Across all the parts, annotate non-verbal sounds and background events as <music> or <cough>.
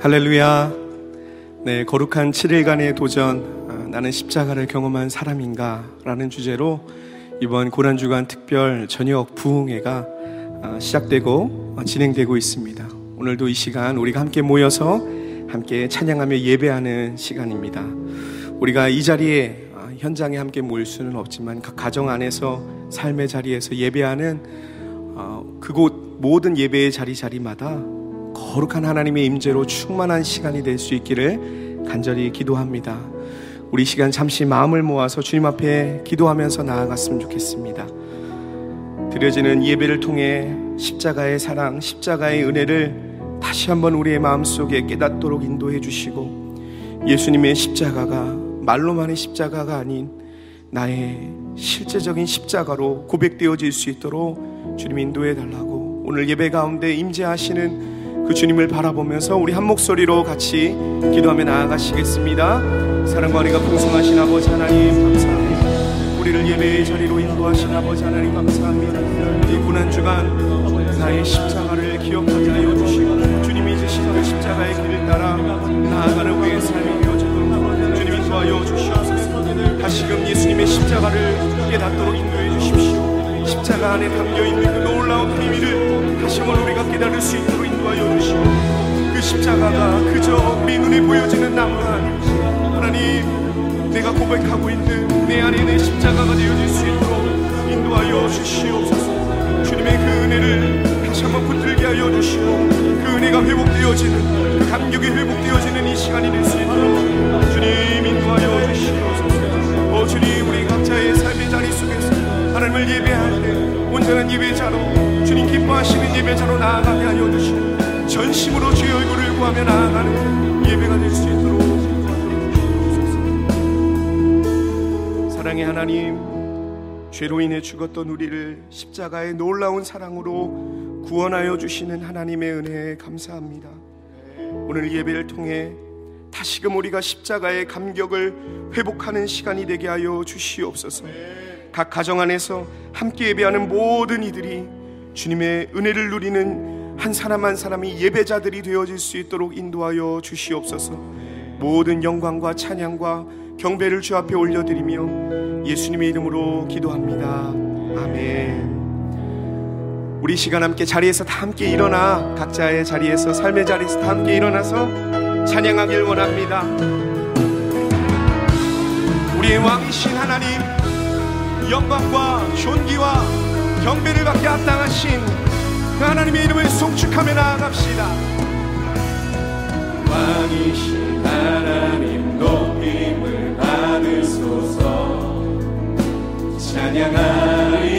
할렐루야. 네, 거룩한 7일간의 도전, 아, 나는 십자가를 경험한 사람인가? 라는 주제로 이번 고난주간 특별 저녁 부흥회가 아, 시작되고 어, 진행되고 있습니다. 오늘도 이 시간 우리가 함께 모여서 함께 찬양하며 예배하는 시간입니다. 우리가 이 자리에 아, 현장에 함께 모일 수는 없지만 각 가정 안에서 삶의 자리에서 예배하는 어, 그곳 모든 예배의 자리 자리마다 거룩한 하나님의 임재로 충만한 시간이 될 수 있기를 간절히 기도합니다. 우리 시간 잠시 마음을 모아서 주님 앞에 기도하면서 나아갔으면 좋겠습니다. 드려지는 예배를 통해 십자가의 사랑, 십자가의 은혜를 다시 한번 우리의 마음속에 깨닫도록 인도해 주시고 예수님의 십자가가 말로만의 십자가가 아닌 나의 실제적인 십자가로 고백되어질 수 있도록 주님 인도해 달라고 오늘 예배 가운데 임재하시는 그 주님을 바라보면서 우리 한 목소리로 같이 기도하며 나아가시겠습니다. 사랑과 은혜가 풍성하신 아버지 하나님 감사합니다. 우리를 예배의 자리로 인도하신 아버지 하나님 감사합니다. 이 고난 주간 나의 십자가를 기억하게 하여 주시고 주님이 지신 그 십자가의 길을 따라 나아가는 우리의 삶이 되어지도록 주님 인도하여 주시옵소서. 다시금 예수님의 십자가를 깨닫도록 인도해 주십시오. 십자가 안에 담겨 있는 그 놀라운 비밀을 다시 한번 우리가 깨달을 수 있도록 인도하여 주시고 그 십자가가 그저 우리 눈에 보여지는 나무가 아니고 하나님 내가 고백하고 있는 내 안에 내 십자가가 되어질 수 있도록 인도하여 주시옵소서. 주님의 그 은혜를 다시 한번 붙들게 하여 주시고 그 은혜가 회복되어지는 그 감격이 회복되어지는 이 시간이 될 수 있도록 주님 인도하여 주시옵소서. 오 주님 우리 각자의 삶의 자리 속에서 하나님을 예배할 때 온전한 예배자로 주님 기뻐하시는 예배자로 나아가게 하여 주시고 전심으로 주의 얼굴을 구하며 나아가는 예배가 될 수 있도록 사랑의 하나님 죄로 인해 죽었던 우리를 십자가의 놀라운 사랑으로 구원하여 주시는 하나님의 은혜에 감사합니다. 오늘 예배를 통해 다시금 우리가 십자가의 감격을 회복하는 시간이 되게 하여 주시옵소서. 각 가정 안에서 함께 예배하는 모든 이들이 주님의 은혜를 누리는 한 사람 한 사람이 예배자들이 되어질 수 있도록 인도하여 주시옵소서. 모든 영광과 찬양과 경배를 주 앞에 올려드리며 예수님의 이름으로 기도합니다. 아멘. 우리 시간 함께 자리에서 다 함께 일어나 각자의 자리에서 삶의 자리에서 다 함께 일어나서 찬양하길 원합니다. 우리의 왕이신 하나님 영광과 존귀와 경배를 받게 합당하신 그 하나님의 이름을 송축하며 나아갑시다. 왕이신 하나님 높임을 받으소서. 찬양하리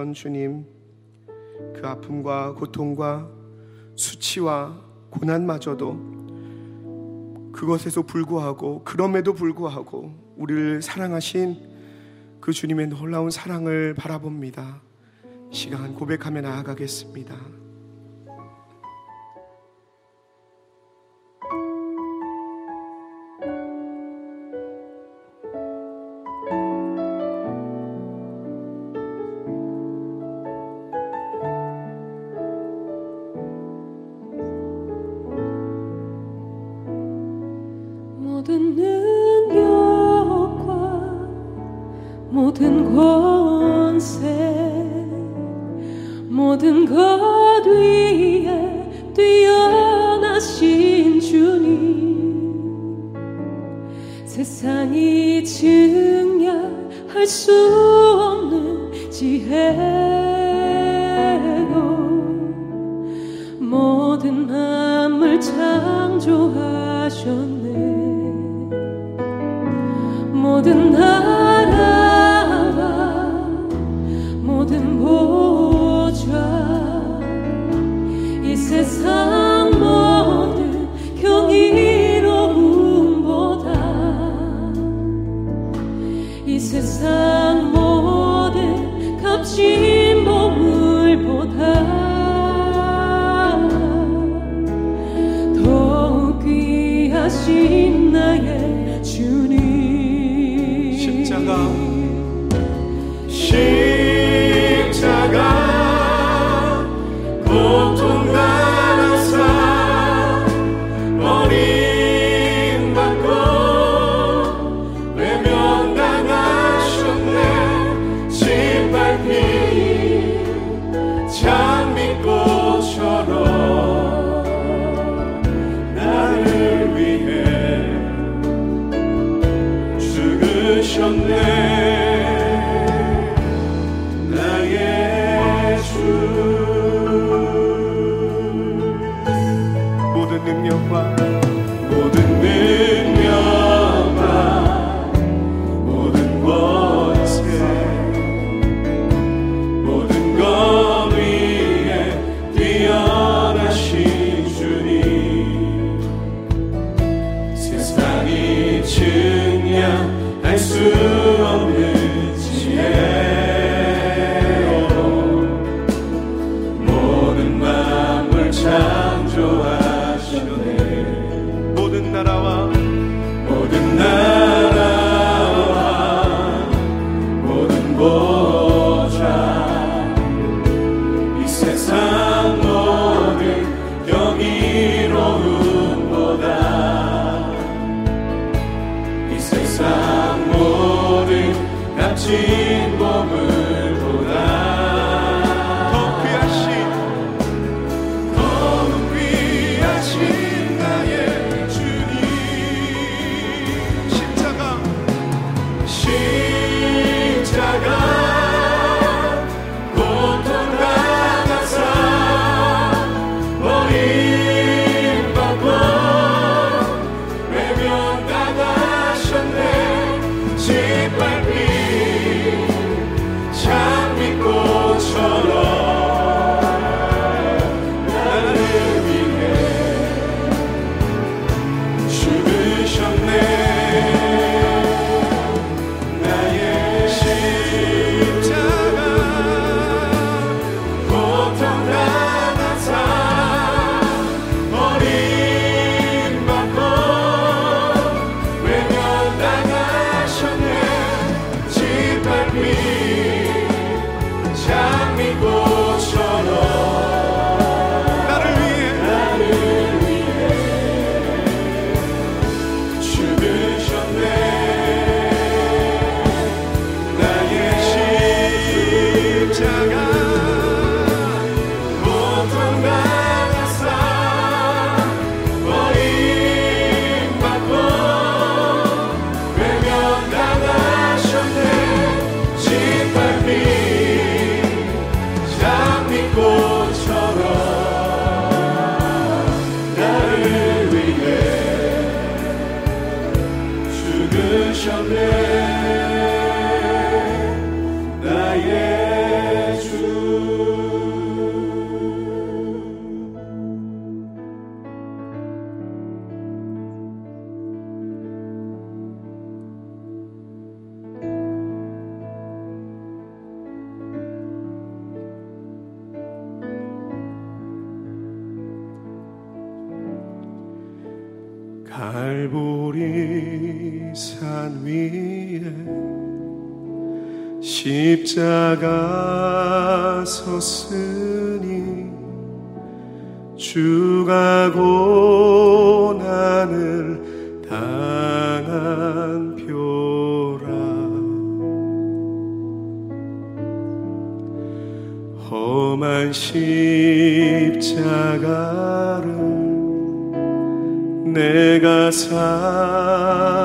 내어주셨던 주님, 그 아픔과 고통과 수치와 고난마저도 그것에서 불구하고 그럼에도 불구하고 우리를 사랑하신 그 주님의 놀라운 사랑을 바라봅니다. 시간 고백하며 나아가겠습니다. soon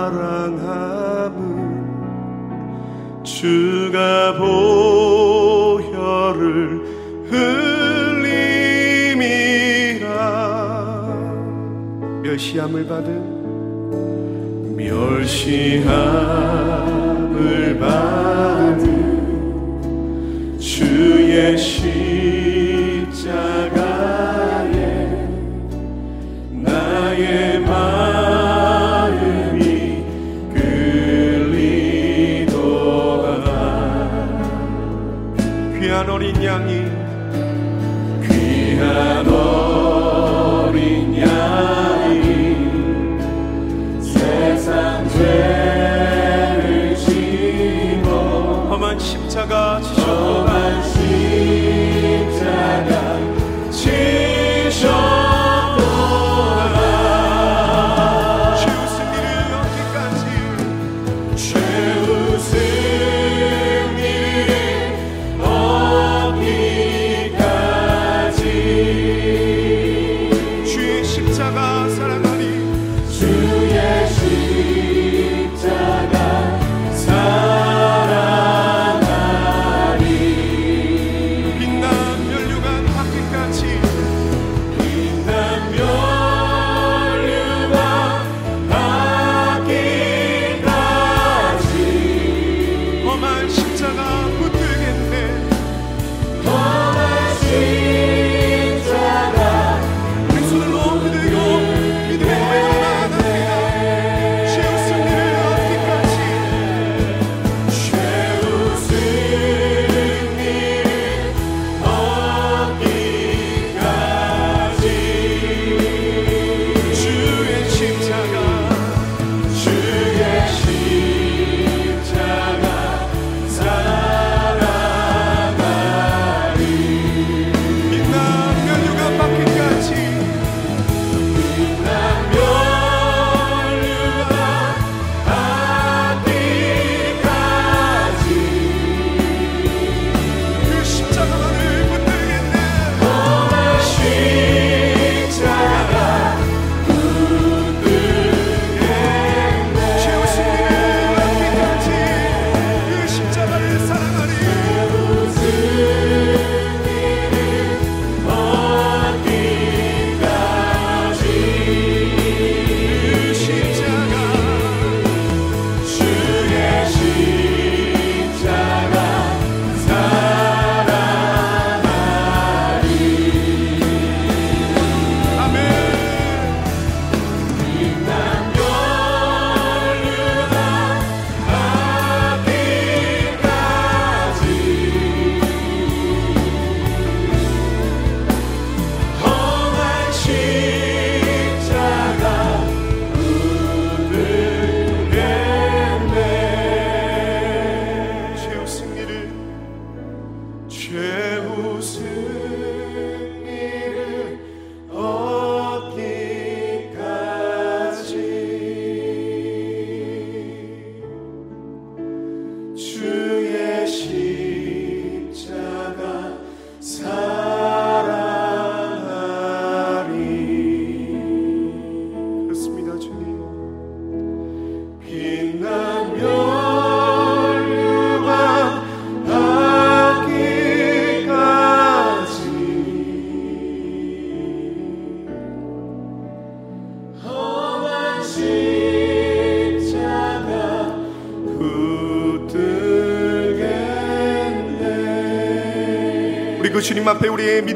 사랑함은 주가 보혈을 흘림이라. 멸시함을 받은 멸시함을 받은 주의 십자가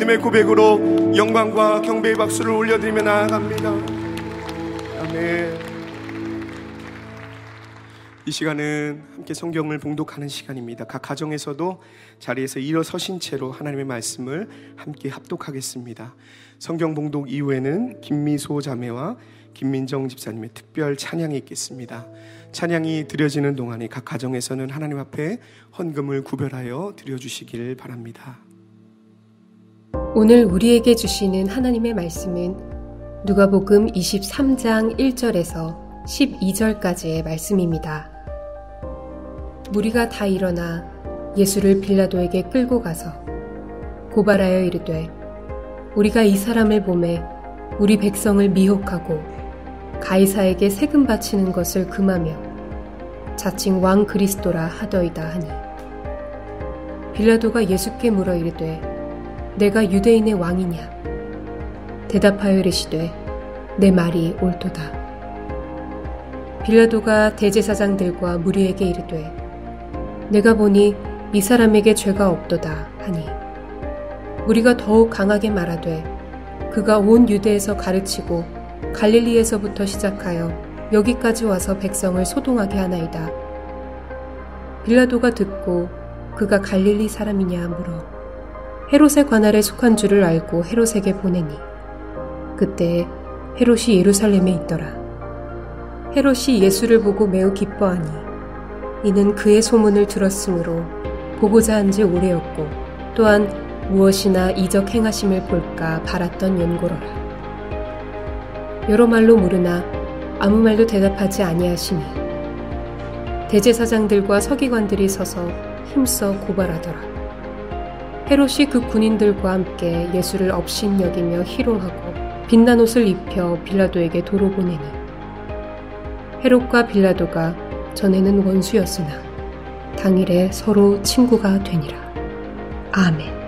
믿음의 고백으로 영광과 경배의 박수를 올려드리며 나아갑니다 아멘 이 시간은 함께 성경을 봉독하는 시간입니다. 각 가정에서도 자리에서 일어서신 채로 하나님의 말씀을 함께 합독하겠습니다. 성경 봉독 이후에는 김미소 자매와 김민정 집사님의 특별 찬양이 있겠습니다. 찬양이 드려지는 동안에 각 가정에서는 하나님 앞에 헌금을 구별하여 드려주시길 바랍니다. 오늘 우리에게 주시는 하나님의 말씀은 누가복음 23장 1절에서 12절까지의 말씀입니다. 무리가 다 일어나 예수를 빌라도에게 끌고 가서 고발하여 이르되 우리가 이 사람을 보매 우리 백성을 미혹하고 가이사에게 세금 바치는 것을 금하며 자칭 왕 그리스도라 하더이다 하니 빌라도가 예수께 물어 이르되 내가 유대인의 왕이냐 대답하여 이르시되 내 말이 옳도다 빌라도가 대제사장들과 무리에게 이르되 내가 보니 이 사람에게 죄가 없도다 하니 우리가 더욱 강하게 말하되 그가 온 유대에서 가르치고 갈릴리에서부터 시작하여 여기까지 와서 백성을 소동하게 하나이다. 빌라도가 듣고 그가 갈릴리 사람이냐 물어 헤롯의 관할에 속한 줄을 알고 헤롯에게 보내니 그때 헤롯이 예루살렘에 있더라. 헤롯이 예수를 보고 매우 기뻐하니 이는 그의 소문을 들었으므로 보고자 한 지 오래였고 또한 무엇이나 이적 행하심을 볼까 바랐던 연고로라. 여러 말로 물으나 아무 말도 대답하지 아니하시니 대제사장들과 서기관들이 서서 힘써 고발하더라. 헤롯이 그 군인들과 함께 예수를 업신 여기며 희롱하고 빛난 옷을 입혀 빌라도에게 도로 보내니 헤롯과 빌라도가 전에는 원수였으나 당일에 서로 친구가 되니라. 아멘.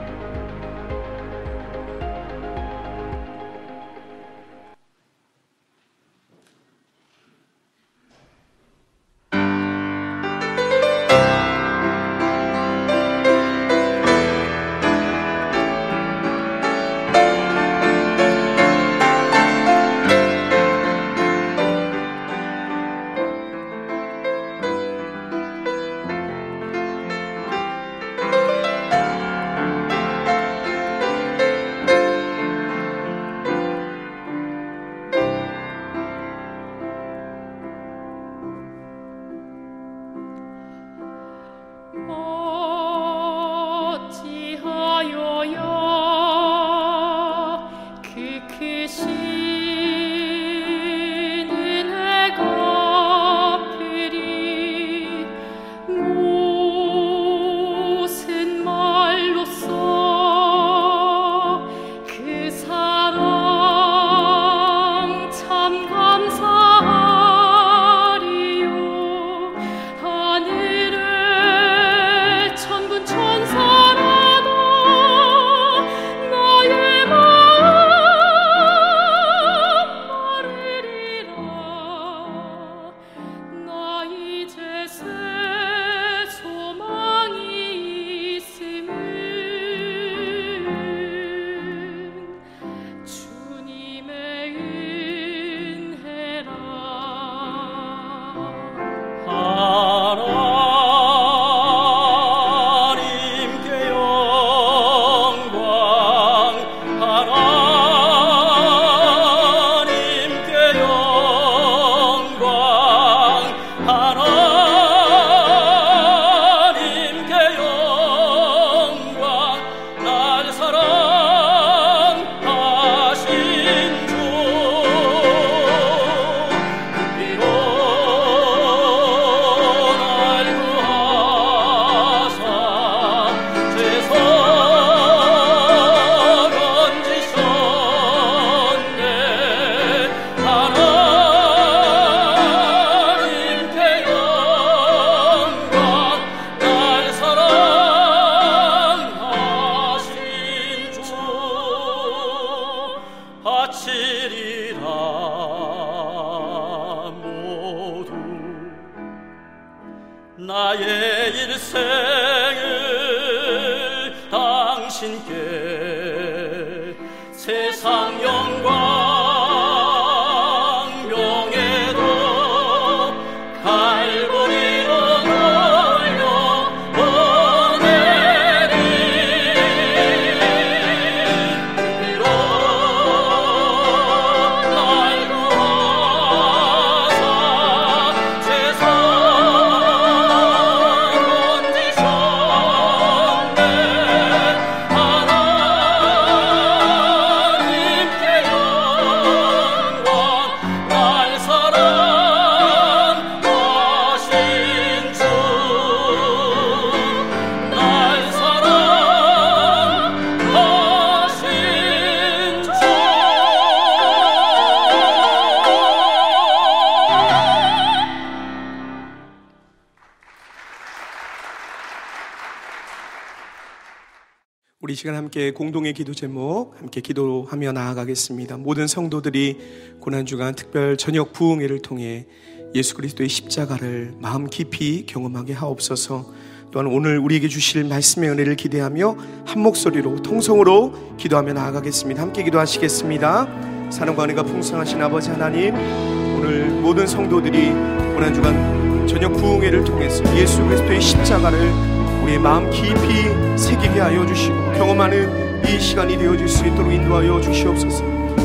시간 함께 공동의 기도 제목 함께 기도하며 나아가겠습니다. 모든 성도들이 고난 주간 특별 저녁 부흥회를 통해 예수 그리스도의 십자가를 마음 깊이 경험하게 하옵소서. 또한 오늘 우리에게 주실 말씀의 은혜를 기대하며 한 목소리로 통성으로 기도하며 나아가겠습니다. 함께 기도하시겠습니다. 사랑과 은혜가 풍성하신 아버지 하나님, 오늘 모든 성도들이 고난 주간 저녁 부흥회를 통해서 예수 그리스도의 십자가를 우리의 마음 깊이 새기게 하여 주시고 경험하는 이 시간이 되어질 수 있도록 인도하여 주시옵소서.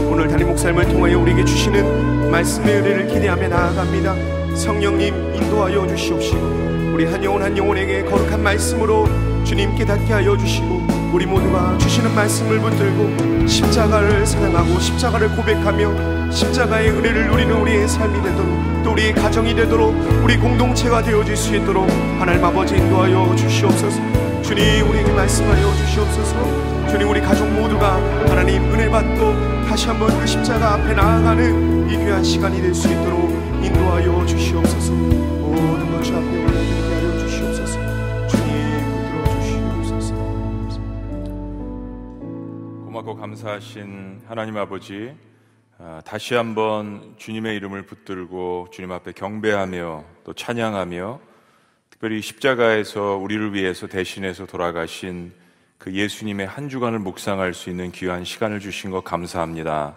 오늘 담임 목사님을 통하여 우리에게 주시는 말씀의 은혜를 기대하며 나아갑니다. 성령님 인도하여 주시옵시고 우리 한 영혼 한 영혼에게 거룩한 말씀으로 주님 깨닫게 하여 주시고 우리 모두가 주시는 말씀을 붙들고 십자가를 사랑하고 십자가를 고백하며 십자가의 은혜를 누리는 우리의 삶이 되도록 또 우리 가정이 되도록 우리 공동체가 되어질 수 있도록 하나님 아버지 인도하여 주시옵소서. 주님 우리에게 말씀하여 주시옵소서. 주님 우리 가족 모두가 하나님 은혜 받고 다시 한번 그 십자가 앞에 나아가는 이 귀한 시간이 될 수 있도록 인도하여 주시옵소서. 모든 것주 앞에 올려드리게 하여 주시옵소서. 주님 붙들어 주시옵소서. 고맙고 감사하신 하나님 아버지 아, 다시 한번 주님의 이름을 붙들고 주님 앞에 경배하며 또 찬양하며 특별히 십자가에서 우리를 위해서 대신해서 돌아가신 그 예수님의 한 주간을 묵상할 수 있는 귀한 시간을 주신 것 감사합니다.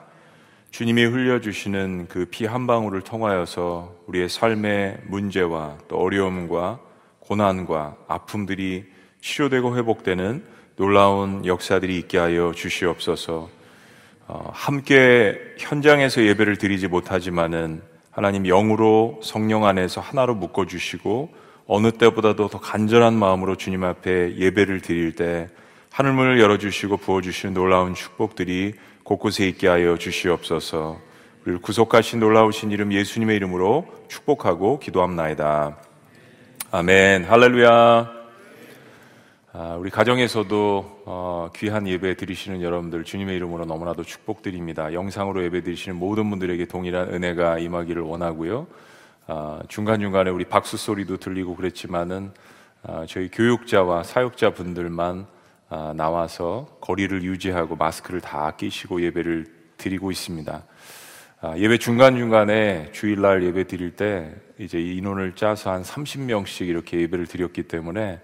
주님이 흘려주시는 그 피 한 방울을 통하여서 우리의 삶의 문제와 또 어려움과 고난과 아픔들이 치료되고 회복되는 놀라운 역사들이 있게 하여 주시옵소서. 어, 함께 현장에서 예배를 드리지 못하지만은 하나님 영으로 성령 안에서 하나로 묶어 주시고 어느 때보다도 더 간절한 마음으로 주님 앞에 예배를 드릴 때 하늘문을 열어 주시고 부어 주시는 놀라운 축복들이 곳곳에 있게 하여 주시옵소서. 우리를 구속하신 놀라우신 이름 예수님의 이름으로 축복하고 기도합나이다. 아멘. 할렐루야. 아, 우리 가정에서도 어, 귀한 예배 드리시는 여러분들 주님의 이름으로 너무나도 축복드립니다. 영상으로 예배 드리시는 모든 분들에게 동일한 은혜가 임하기를 원하고요. 아, 중간중간에 우리 박수 소리도 들리고 그랬지만은 아, 저희 교육자와 사역자 분들만 나와서 거리를 유지하고 마스크를 다 끼시고 예배를 드리고 있습니다. 예배 중간중간에 주일날 예배 드릴 때 이제 인원을 짜서 한 30명씩 이렇게 예배를 드렸기 때문에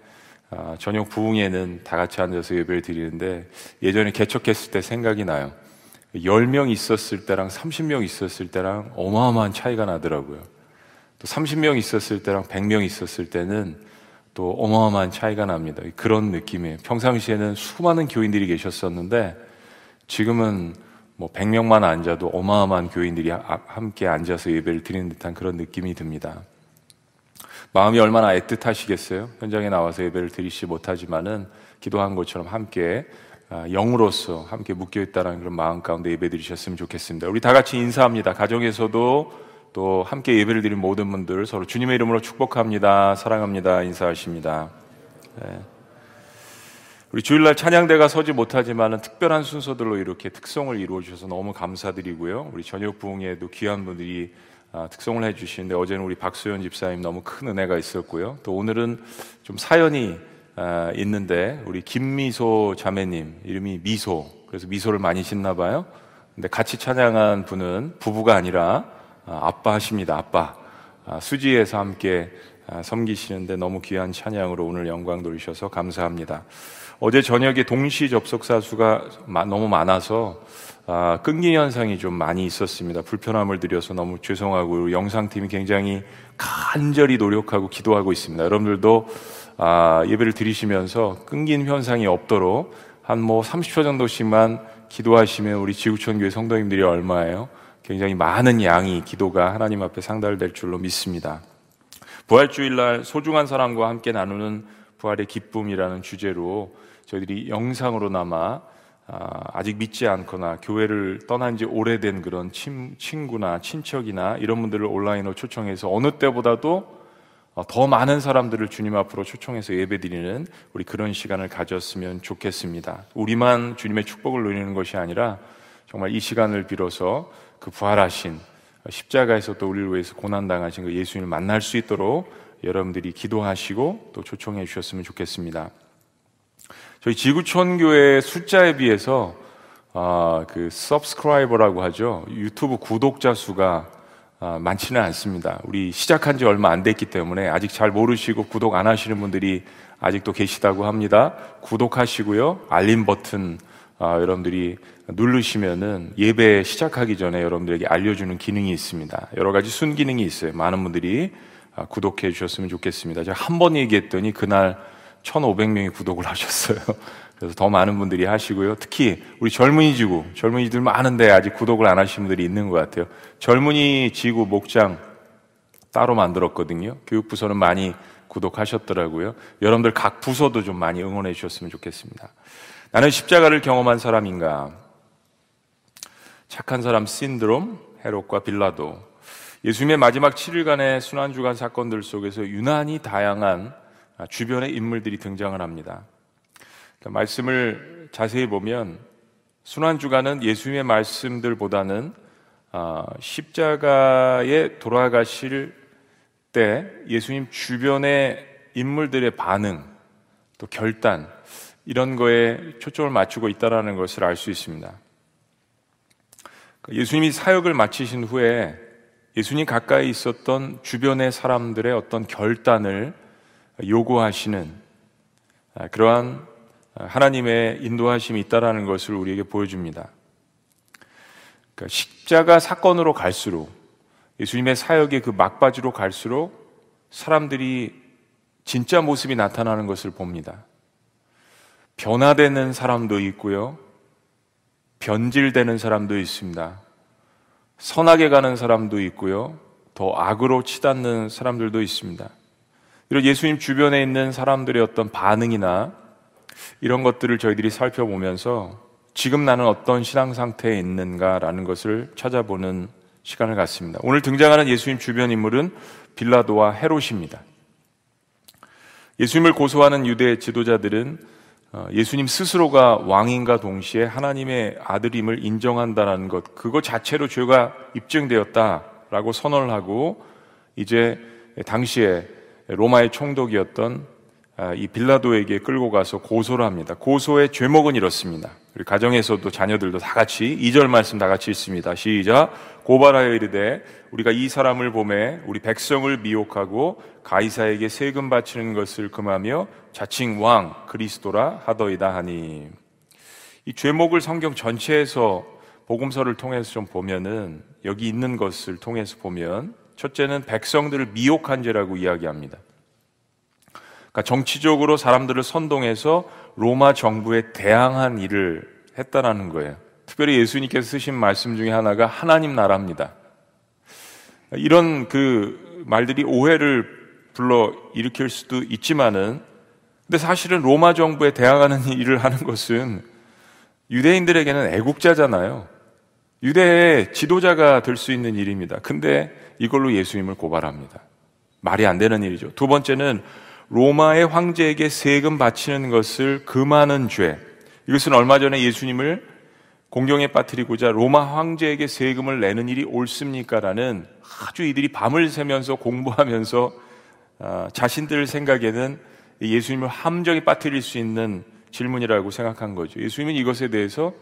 아, 저녁 부흥회는 다 같이 앉아서 예배를 드리는데 예전에 개척했을 때 생각이 나요. 10명 있었을 때랑 30명 있었을 때랑 어마어마한 차이가 나더라고요. 또 30명 있었을 때랑 100명 있었을 때는 또 어마어마한 차이가 납니다. 그런 느낌이에요. 평상시에는 수많은 교인들이 계셨었는데 지금은 뭐 100명만 앉아도 어마어마한 교인들이 함께 앉아서 예배를 드리는 듯한 그런 느낌이 듭니다. 마음이 얼마나 애틋하시겠어요? 현장에 나와서 예배를 드리지 못하지만은 기도한 것처럼 함께 아, 영으로서 함께 묶여 있다는 그런 마음 가운데 예배 드리셨으면 좋겠습니다. 우리 다 같이 인사합니다. 가정에서도 또 함께 예배를 드린 모든 분들 서로 주님의 이름으로 축복합니다. 사랑합니다. 인사하십니다. 네. 우리 주일날 찬양대가 서지 못하지만은 특별한 순서들로 이렇게 특성을 이루어 주셔서 너무 감사드리고요. 우리 저녁 부흥에도 귀한 분들이 아, 특송을 해주시는데 어제는 우리 박수현 집사님 너무 큰 은혜가 있었고요. 또 오늘은 좀 사연이 아, 있는데 우리 김미소 자매님 이름이 미소 그래서 미소를 많이 짓나 봐요. 근데 같이 찬양한 분은 부부가 아니라 아, 아빠 하십니다. 아빠 수지에서 함께 섬기시는데 너무 귀한 찬양으로 오늘 영광 돌리셔서 감사합니다. 어제 저녁에 동시 접속사 수가 너무 많아서 아, 끈기 현상이 좀 많이 있었습니다. 불편함을 드려서 너무 죄송하고 영상팀이 굉장히 간절히 노력하고 기도하고 있습니다. 여러분들도 아, 예배를 드리시면서 끊긴 현상이 없도록 한 뭐 30초 정도씩만 기도하시면 우리 지구촌 교회 성도님들이 얼마예요? 굉장히 많은 양이 기도가 하나님 앞에 상달될 줄로 믿습니다. 부활주일날 소중한 사람과 함께 나누는 부활의 기쁨이라는 주제로 저희들이 영상으로나마 아, 아직 믿지 않거나 교회를 떠난 지 오래된 그런 친, 친구나 친척이나 이런 분들을 온라인으로 초청해서 어느 때보다도 어, 더 많은 사람들을 주님 앞으로 초청해서 예배드리는 우리 그런 시간을 가졌으면 좋겠습니다. 우리만 주님의 축복을 누리는 것이 아니라 정말 이 시간을 빌어서 그 부활하신 십자가에서 또 우리를 위해서 고난당하신 그 예수님을 만날 수 있도록 여러분들이 기도하시고 또 초청해 주셨으면 좋겠습니다. 저희 지구촌 교회 숫자에 비해서 아, 그 subscriber라고 하죠. 유튜브 구독자 수가 아, 많지는 않습니다. 우리 시작한 지 얼마 안 됐기 때문에 아직 잘 모르시고 구독 안 하시는 분들이 아직도 계시다고 합니다. 구독하시고요. 알림 버튼 아, 여러분들이 누르시면은 예배 시작하기 전에 여러분들에게 알려주는 기능이 있습니다. 여러 가지 순기능이 있어요. 많은 분들이 아, 구독해 주셨으면 좋겠습니다. 제가 한 번 얘기했더니 그날 1,500명이 구독을 하셨어요. 그래서 더 많은 분들이 하시고요. 특히 우리 젊은이 지구, 젊은이들 많은데 아직 구독을 안 하신 분들이 있는 것 같아요. 젊은이 지구 목장 따로 만들었거든요. 교육부서는 많이 구독하셨더라고요. 여러분들 각 부서도 좀 많이 응원해 주셨으면 좋겠습니다. 나는 십자가를 경험한 사람인가? 착한 사람 신드롬, 헤롯과 빌라도. 예수님의 마지막 7일간의 순환주간 사건들 속에서 유난히 다양한 주변의 인물들이 등장을 합니다. 그러니까 말씀을 자세히 보면 순환 주간은 예수님의 말씀들보다는 아, 십자가에 돌아가실 때 예수님 주변의 인물들의 반응, 또 결단, 이런 거에 초점을 맞추고 있다는 것을 알 수 있습니다. 그러니까 예수님이 사역을 마치신 후에 예수님 가까이 있었던 주변의 사람들의 어떤 결단을 요구하시는 아, 그러한 하나님의 인도하심이 있다라는 것을 우리에게 보여줍니다. 그러니까 십자가 사건으로 갈수록 예수님의 사역의 그 막바지로 갈수록 사람들이 진짜 모습이 나타나는 것을 봅니다. 변화되는 사람도 있고요. 변질되는 사람도 있습니다. 선하게 가는 사람도 있고요. 더 악으로 치닫는 사람들도 있습니다. 이런 예수님 주변에 있는 사람들의 어떤 반응이나 이런 것들을 저희들이 살펴보면서 지금 나는 어떤 신앙 상태에 있는가라는 것을 찾아보는 시간을 갖습니다. 오늘 등장하는 예수님 주변 인물은 빌라도와 헤롯입니다. 예수님을 고소하는 유대 지도자들은 어, 예수님 스스로가 왕인과 동시에 하나님의 아들임을 인정한다는 것, 그거 자체로 죄가 입증되었다라고 선언을 하고 이제 당시에 로마의 총독이었던 아, 이 빌라도에게 끌고 가서 고소를 합니다. 고소의 죄목은 이렇습니다. 우리 가정에서도 자녀들도 다 같이 2절 말씀 다 같이 읽습니다. 시작. 고발하여 이르되 우리가 이 사람을 보매 우리 백성을 미혹하고 가이사에게 세금 바치는 것을 금하며 자칭 왕 그리스도라 하더이다 하니 이 죄목을 성경 전체에서 복음서를 통해서 좀 보면은 여기 있는 것을 통해서 보면 첫째는 백성들을 미혹한 죄라고 이야기합니다. 그러니까 정치적으로 사람들을 선동해서 로마 정부에 대항한 일을 했다라는 거예요. 특별히 예수님께서 쓰신 말씀 중에 하나가 하나님 나라입니다. 이런 그 말들이 오해를 불러 일으킬 수도 있지만은 근데 사실은 로마 정부에 대항하는 <laughs> 일을 하는 것은 유대인들에게는 애국자잖아요. 유대의 지도자가 될 수 있는 일입니다. 근데 이걸로 예수님을 고발합니다. 말이 안 되는 일이죠. 두 번째는 로마의 황제에게 세금 바치는 것을 금하는 죄. 이것은 얼마 전에 예수님을 공경에 빠뜨리고자 로마 황제에게 세금을 내는 일이 옳습니까? 라는 아주 이들이 밤을 새면서 공부하면서 아, 자신들 생각에는 예수님을 함정에 빠뜨릴 수 있는 질문이라고 생각한 거죠. 예수님은 이것에 대해서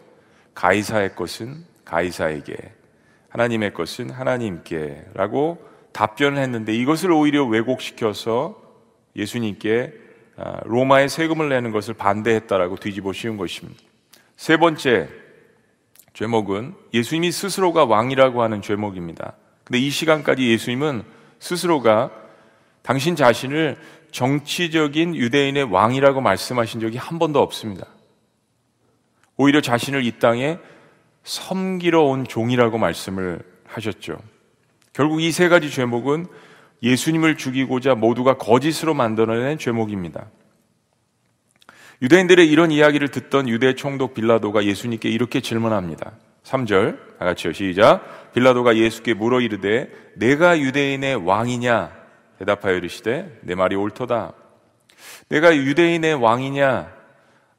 가이사의 것은 가이사에게, 하나님의 것은 하나님께 라고 답변을 했는데 이것을 오히려 왜곡시켜서 예수님께 아, 로마의 세금을 내는 것을 반대했다라고 뒤집어 씌운 것입니다. 세 번째 죄목은 예수님이 스스로가 왕이라고 하는 죄목입니다. 근데 이 시간까지 예수님은 스스로가 당신 자신을 정치적인 유대인의 왕이라고 말씀하신 적이 한 번도 없습니다. 오히려 자신을 이 땅에 섬기러 온 종이라고 말씀을 하셨죠. 결국 이 세 가지 죄목은 예수님을 죽이고자 모두가 거짓으로 만들어낸 죄목입니다. 유대인들의 이런 이야기를 듣던 유대 총독 빌라도가 예수님께 이렇게 질문합니다. 3절, 다 같이요, 시작. 빌라도가 예수께 물어 이르되, 내가 유대인의 왕이냐? 대답하여 이르시되, 내 말이 옳도다. 내가 유대인의 왕이냐?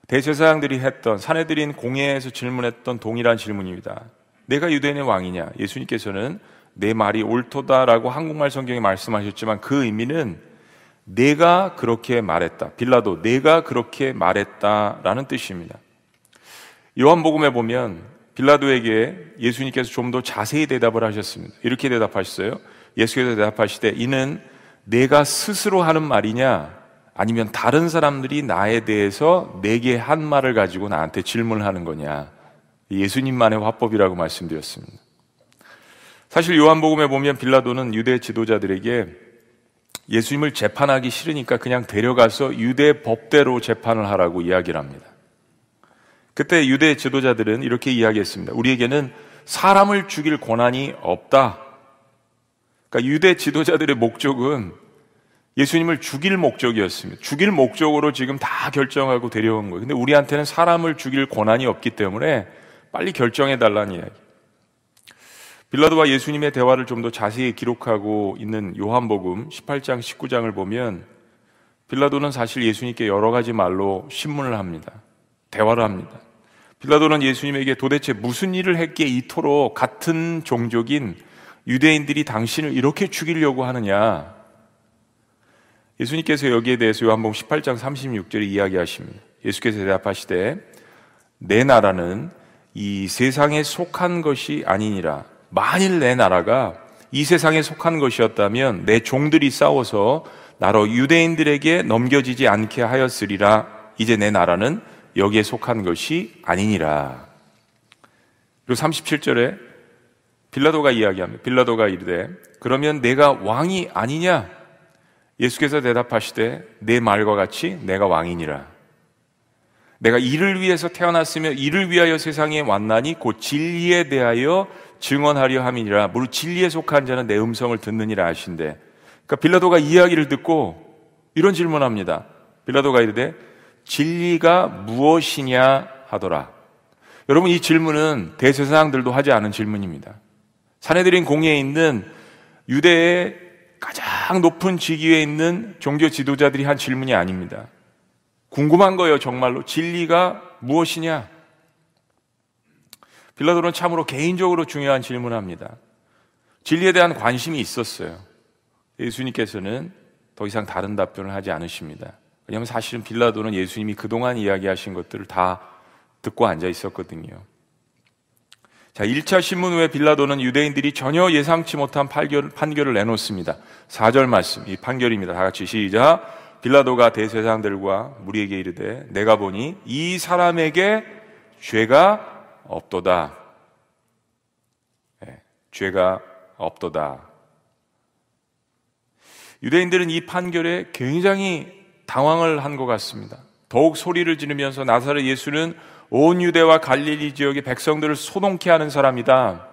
대제사장들이 했던, 사내들인 공예에서 질문했던 동일한 질문입니다. 내가 유대인의 왕이냐? 예수님께서는 내 말이 옳도다라고 한국말 성경에 말씀하셨지만 그 의미는 내가 그렇게 말했다. 빌라도 내가 그렇게 말했다라는 뜻입니다. 요한복음에 보면 빌라도에게 예수님께서 좀 더 자세히 대답을 하셨습니다. 이렇게 대답하셨어요. 예수께서 대답하시되 이는 내가 스스로 하는 말이냐 아니면 다른 사람들이 나에 대해서 내게 한 말을 가지고 나한테 질문하는 거냐. 예수님만의 화법이라고 말씀드렸습니다. 사실 요한복음에 보면 빌라도는 유대 지도자들에게 예수님을 재판하기 싫으니까 그냥 데려가서 유대 법대로 재판을 하라고 이야기를 합니다. 그때 유대 지도자들은 이렇게 이야기했습니다. 우리에게는 사람을 죽일 권한이 없다. 그러니까 유대 지도자들의 목적은 예수님을 죽일 목적이었습니다. 죽일 목적으로 지금 다 결정하고 데려온 거예요. 근데 우리한테는 사람을 죽일 권한이 없기 때문에 빨리 결정해 달라는 이야기. 빌라도와 예수님의 대화를 좀 더 자세히 기록하고 있는 요한복음 18장 19장을 보면 빌라도는 사실 예수님께 여러 가지 말로 신문을 합니다. 대화를 합니다. 빌라도는 예수님에게 도대체 무슨 일을 했기에 이토록 같은 종족인 유대인들이 당신을 이렇게 죽이려고 하느냐? 예수님께서 여기에 대해서 요한복음 18장 36절에 이야기하십니다. 예수께서 대답하시되 내 나라는 이 세상에 속한 것이 아니니라. 만일 내 나라가 이 세상에 속한 것이었다면 내 종들이 싸워서 나로 유대인들에게 넘겨지지 않게 하였으리라. 이제 내 나라는 여기에 속한 것이 아니니라. 그리고 37절에 빌라도가 이야기합니다. 빌라도가 이르되 그러면 내가 왕이 아니냐? 예수께서 대답하시되 내 말과 같이 내가 왕이니라. 내가 이를 위해서 태어났으며 이를 위하여 세상에 왔나니 곧 진리에 대하여 증언하려 함이니라. 무릇 진리에 속한 자는 내 음성을 듣느니라 하신대. 그러니까 빌라도가 이야기를 듣고 이런 질문합니다. 빌라도가 이르되 진리가 무엇이냐 하더라. 여러분 이 질문은 대세상들도 하지 않은 질문입니다. 사내들인 공예에 있는 유대의 가장 높은 직위에 있는 종교 지도자들이 한 질문이 아닙니다. 궁금한 거예요, 정말로. 진리가 무엇이냐? 빌라도는 참으로 개인적으로 중요한 질문을 합니다. 진리에 대한 관심이 있었어요. 예수님께서는 더 이상 다른 답변을 하지 않으십니다. 왜냐하면 사실은 빌라도는 예수님이 그동안 이야기하신 것들을 다 듣고 앉아 있었거든요. 자, 1차 신문 후에 빌라도는 유대인들이 전혀 예상치 못한 판결, 판결을 내놓습니다. 4절 말씀, 이 판결입니다. 다 같이 시작. 빌라도가 대세상들과 무리에게 이르되 내가 보니 이 사람에게 죄가 없도다. 네, 죄가 없도다. 유대인들은 이 판결에 굉장히 당황을 한 것 같습니다. 더욱 소리를 지르면서 나사렛 예수는 온 유대와 갈릴리 지역의 백성들을 소동케 하는 사람이다.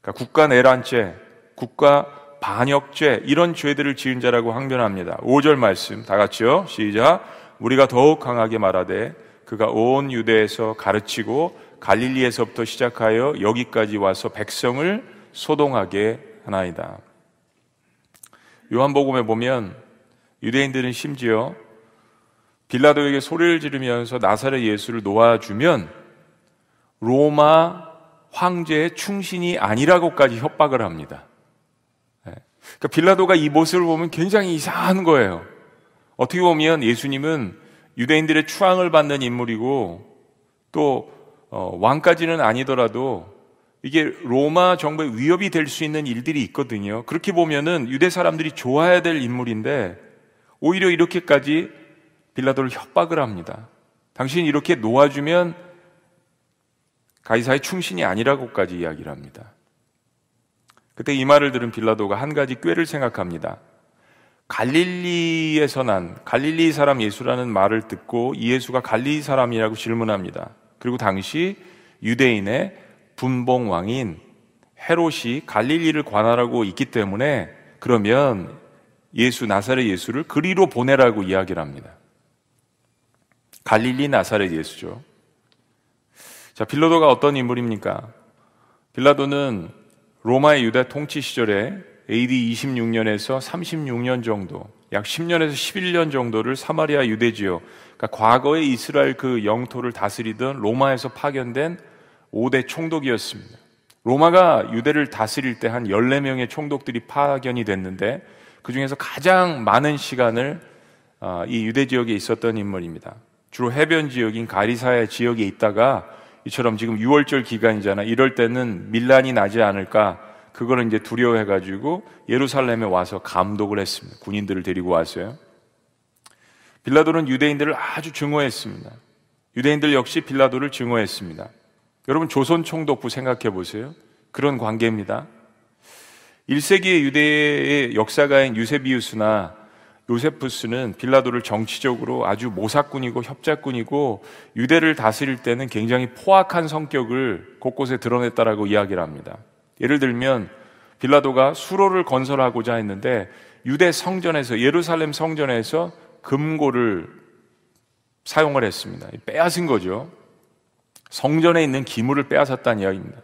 그러니까 국가 내란죄, 국가 반역죄 이런 죄들을 지은 자라고 항변합니다. 5절 말씀 다 같이요. 시작. 우리가 더욱 강하게 말하되 그가 온 유대에서 가르치고 갈릴리에서부터 시작하여 여기까지 와서 백성을 소동하게 하나이다. 요한복음에 보면 유대인들은 심지어 빌라도에게 소리를 지르면서 나사렛 예수를 놓아주면 로마 황제의 충신이 아니라고까지 협박을 합니다. 네. 그러니까 빌라도가 이 모습을 보면 굉장히 이상한 거예요. 어떻게 보면 예수님은 유대인들의 추앙을 받는 인물이고 또 어, 왕까지는 아니더라도 이게 로마 정부의 위협이 될 수 있는 일들이 있거든요. 그렇게 보면은 유대 사람들이 좋아해야 될 인물인데 오히려 이렇게까지 빌라도를 협박을 합니다. 당신이 이렇게 놓아주면 가이사의 충신이 아니라고까지 이야기를 합니다. 그때 이 말을 들은 빌라도가 한 가지 꾀를 생각합니다. 갈릴리에서 난 갈릴리 사람 예수라는 말을 듣고 이 예수가 갈릴리 사람이라고 질문합니다. 그리고 당시 유대인의 분봉 왕인 헤롯이 갈릴리를 관할하고 있기 때문에 그러면 예수 나사렛 예수를 그리로 보내라고 이야기를 합니다. 갈릴리 나사렛 예수죠. 자, 빌라도가 어떤 인물입니까? 빌라도는 로마의 유대 통치 시절에 AD 26년에서 36년 정도, 약 10년에서 11년 정도를 사마리아 유대 지역, 그러니까 과거의 이스라엘 그 영토를 다스리던 로마에서 파견된 5대 총독이었습니다. 로마가 유대를 다스릴 때 한 14명의 총독들이 파견이 됐는데 그 중에서 가장 많은 시간을 아, 이 유대 지역에 있었던 인물입니다. 주로 해변 지역인 가리사야 지역에 있다가 이처럼 지금 6월절 기간이잖아. 이럴 때는 밀란이 나지 않을까. 그거를 이제 두려워해가지고 예루살렘에 와서 감독을 했습니다. 군인들을 데리고 왔어요. 빌라도는 유대인들을 아주 증오했습니다. 유대인들 역시 빌라도를 증오했습니다. 여러분 조선 총독부 생각해 보세요. 그런 관계입니다. 1세기의 유대의 역사가인 유세비우스나 요세푸스는 빌라도를 정치적으로 아주 모사꾼이고 협작꾼이고 유대를 다스릴 때는 굉장히 포악한 성격을 곳곳에 드러냈다라고 이야기를 합니다. 예를 들면 빌라도가 수로를 건설하고자 했는데 유대 성전에서 예루살렘 성전에서 금고를 사용을 했습니다. 빼앗은 거죠. 성전에 있는 기물을 빼앗았다는 이야기입니다.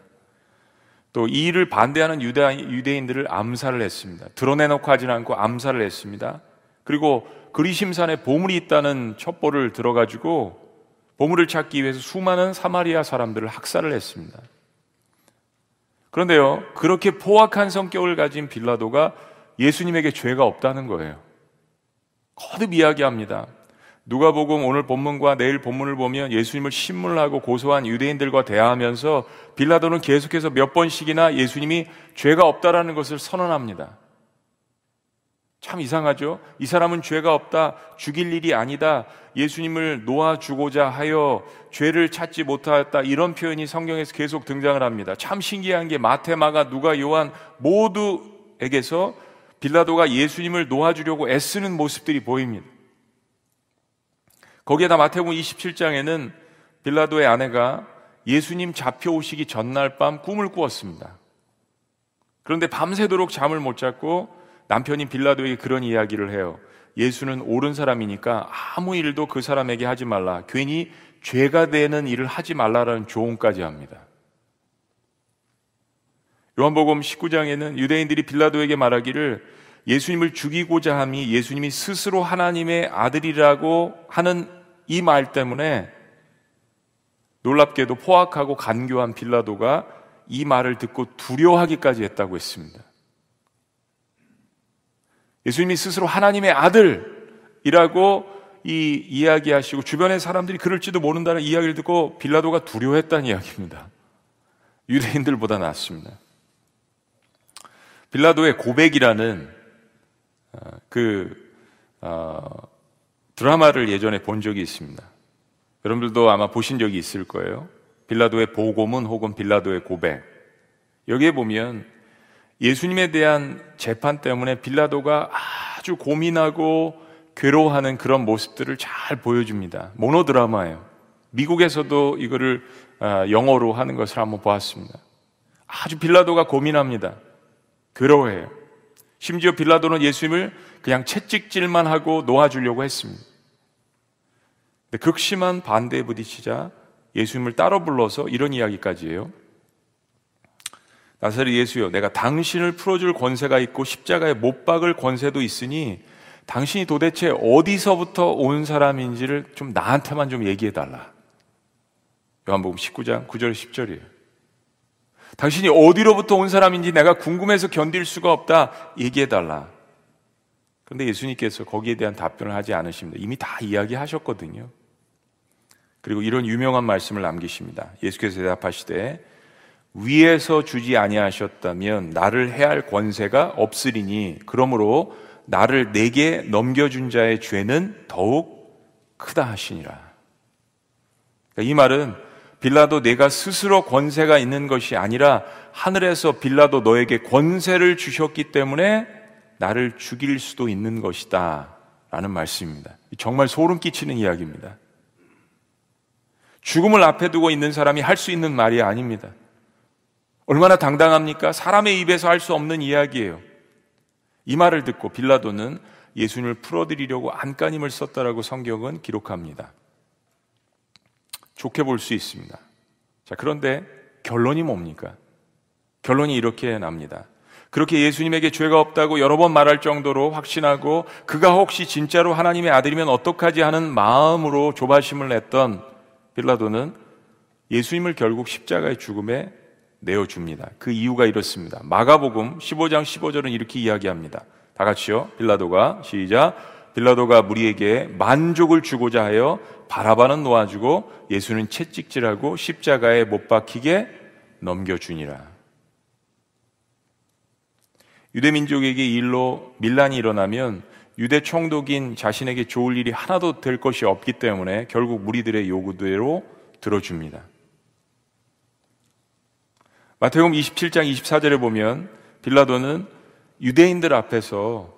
또이 일을 반대하는 유대, 유대인들을 암살을 했습니다. 드러내놓고 하지는 않고 암살을 했습니다. 그리고 그리심산에 보물이 있다는 첩보를 들어가지고 보물을 찾기 위해서 수많은 사마리아 사람들을 학살을 했습니다. 그런데요, 그렇게 포악한 성격을 가진 빌라도가 예수님에게 죄가 없다는 거예요. 거듭 이야기합니다. 누가복음 오늘 본문과 내일 본문을 보면 예수님을 신문하고 고소한 유대인들과 대화하면서 빌라도는 계속해서 몇 번씩이나 예수님이 죄가 없다라는 것을 선언합니다. 참 이상하죠? 이 사람은 죄가 없다, 죽일 일이 아니다, 예수님을 놓아주고자 하여 죄를 찾지 못하였다, 이런 표현이 성경에서 계속 등장을 합니다. 참 신기한 게 마테마가 누가 요한 모두에게서 빌라도가 예수님을 놓아주려고 애쓰는 모습들이 보입니다. 거기에다 마태복음 27장에는 빌라도의 아내가 예수님 잡혀오시기 전날 밤 꿈을 꾸었습니다. 그런데 밤새도록 잠을 못 잤고 남편인 빌라도에게 그런 이야기를 해요. 예수는 옳은 사람이니까 아무 일도 그 사람에게 하지 말라. 괜히 죄가 되는 일을 하지 말라라는 조언까지 합니다. 요한복음 19장에는 유대인들이 빌라도에게 말하기를 예수님을 죽이고자 함이 예수님이 스스로 하나님의 아들이라고 하는 이 말 때문에 놀랍게도 포악하고 간교한 빌라도가 이 말을 듣고 두려워하기까지 했다고 했습니다. 예수님이 스스로 하나님의 아들이라고 이 이야기하시고 주변의 사람들이 그럴지도 모른다는 이야기를 듣고 빌라도가 두려워했다는 이야기입니다. 유대인들보다 낫습니다. 빌라도의 고백이라는 어, 그 어, 드라마를 예전에 본 적이 있습니다. 여러분들도 아마 보신 적이 있을 거예요. 빌라도의 보고문 혹은 빌라도의 고백. 여기에 보면 예수님에 대한 재판 때문에 빌라도가 아주 고민하고 괴로워하는 그런 모습들을 잘 보여줍니다. 모노드라마예요. 미국에서도 이거를 아, 영어로 하는 것을 한번 보았습니다. 아주 빌라도가 고민합니다. 괴로워해요. 심지어 빌라도는 예수님을 그냥 채찍질만 하고 놓아주려고 했습니다. 극심한 반대에 부딪히자 예수님을 따로 불러서 이런 이야기까지 해요. 나사렛 예수여, 내가 당신을 풀어줄 권세가 있고 십자가에 못 박을 권세도 있으니 당신이 도대체 어디서부터 온 사람인지를 좀 나한테만 좀 얘기해 달라. 요한복음 19장 9절 10절이에요. 당신이 어디로부터 온 사람인지 내가 궁금해서 견딜 수가 없다. 얘기해 달라. 그런데 예수님께서 거기에 대한 답변을 하지 않으십니다. 이미 다 이야기하셨거든요. 그리고 이런 유명한 말씀을 남기십니다. 예수께서 대답하시되 위에서 주지 아니하셨다면 나를 해할 권세가 없으리니 그러므로 나를 내게 넘겨준 자의 죄는 더욱 크다 하시니라. 그러니까 이 말은 빌라도 내가 스스로 권세가 있는 것이 아니라 하늘에서 빌라도 너에게 권세를 주셨기 때문에 나를 죽일 수도 있는 것이다. 라는 말씀입니다. 정말 소름 끼치는 이야기입니다. 죽음을 앞에 두고 있는 사람이 할 수 있는 말이 아닙니다. 얼마나 당당합니까? 사람의 입에서 할 수 없는 이야기예요. 이 말을 듣고 빌라도는 예수님을 풀어드리려고 안간힘을 썼다라고 성경은 기록합니다. 좋게 볼 수 있습니다. 자, 그런데 결론이 뭡니까? 결론이 이렇게 납니다. 그렇게 예수님에게 죄가 없다고 여러 번 말할 정도로 확신하고 그가 혹시 진짜로 하나님의 아들이면 어떡하지 하는 마음으로 조바심을 냈던 빌라도는 예수님을 결국 십자가의 죽음에 내어줍니다. 그 이유가 이렇습니다. 마가복음 15장 15절은 이렇게 이야기합니다. 다 같이요. 빌라도가 시작. 빌라도가 무리에게 만족을 주고자 하여 바라바는 놓아주고 예수는 채찍질하고 십자가에 못 박히게 넘겨주니라. 유대 민족에게 일로 밀란이 일어나면 유대 총독인 자신에게 좋을 일이 하나도 될 것이 없기 때문에 결국 무리들의 요구대로 들어줍니다. 마태복음 27장 24절에 보면 빌라도는 유대인들 앞에서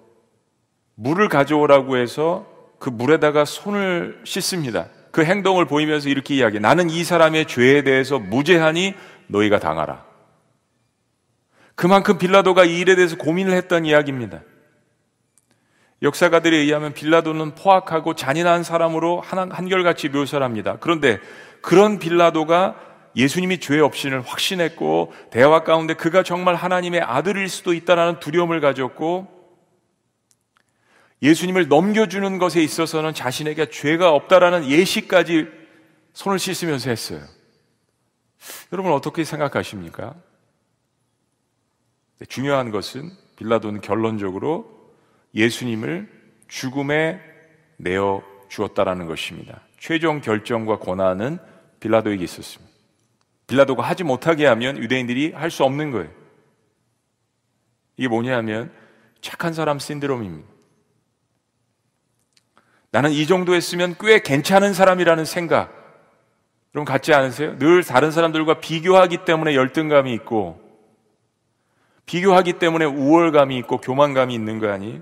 물을 가져오라고 해서 그 물에다가 손을 씻습니다. 그 행동을 보이면서 이렇게 이야기해. 나는 이 사람의 죄에 대해서 무죄하니 너희가 당하라. 그만큼 빌라도가 이 일에 대해서 고민을 했던 이야기입니다. 역사가들에 의하면 빌라도는 포악하고 잔인한 사람으로 한결같이 묘사합니다. 그런데 그런 빌라도가 예수님이 죄 없이를 확신했고 대화 가운데 그가 정말 하나님의 아들일 수도 있다라는 두려움을 가졌고 예수님을 넘겨주는 것에 있어서는 자신에게 죄가 없다라는 예시까지 손을 씻으면서 했어요. 여러분 어떻게 생각하십니까? 네, 중요한 것은 빌라도는 결론적으로 예수님을 죽음에 내어 주었다라는 것입니다. 최종 결정과 권한은 빌라도에게 있었습니다. 빌라도가 하지 못하게 하면 유대인들이 할 수 없는 거예요. 이게 뭐냐면 착한 사람 신드롬입니다. 나는 이 정도 했으면 꽤 괜찮은 사람이라는 생각. 여러분 같지 않으세요? 늘 다른 사람들과 비교하기 때문에 열등감이 있고 비교하기 때문에 우월감이 있고 교만감이 있는 거 아니?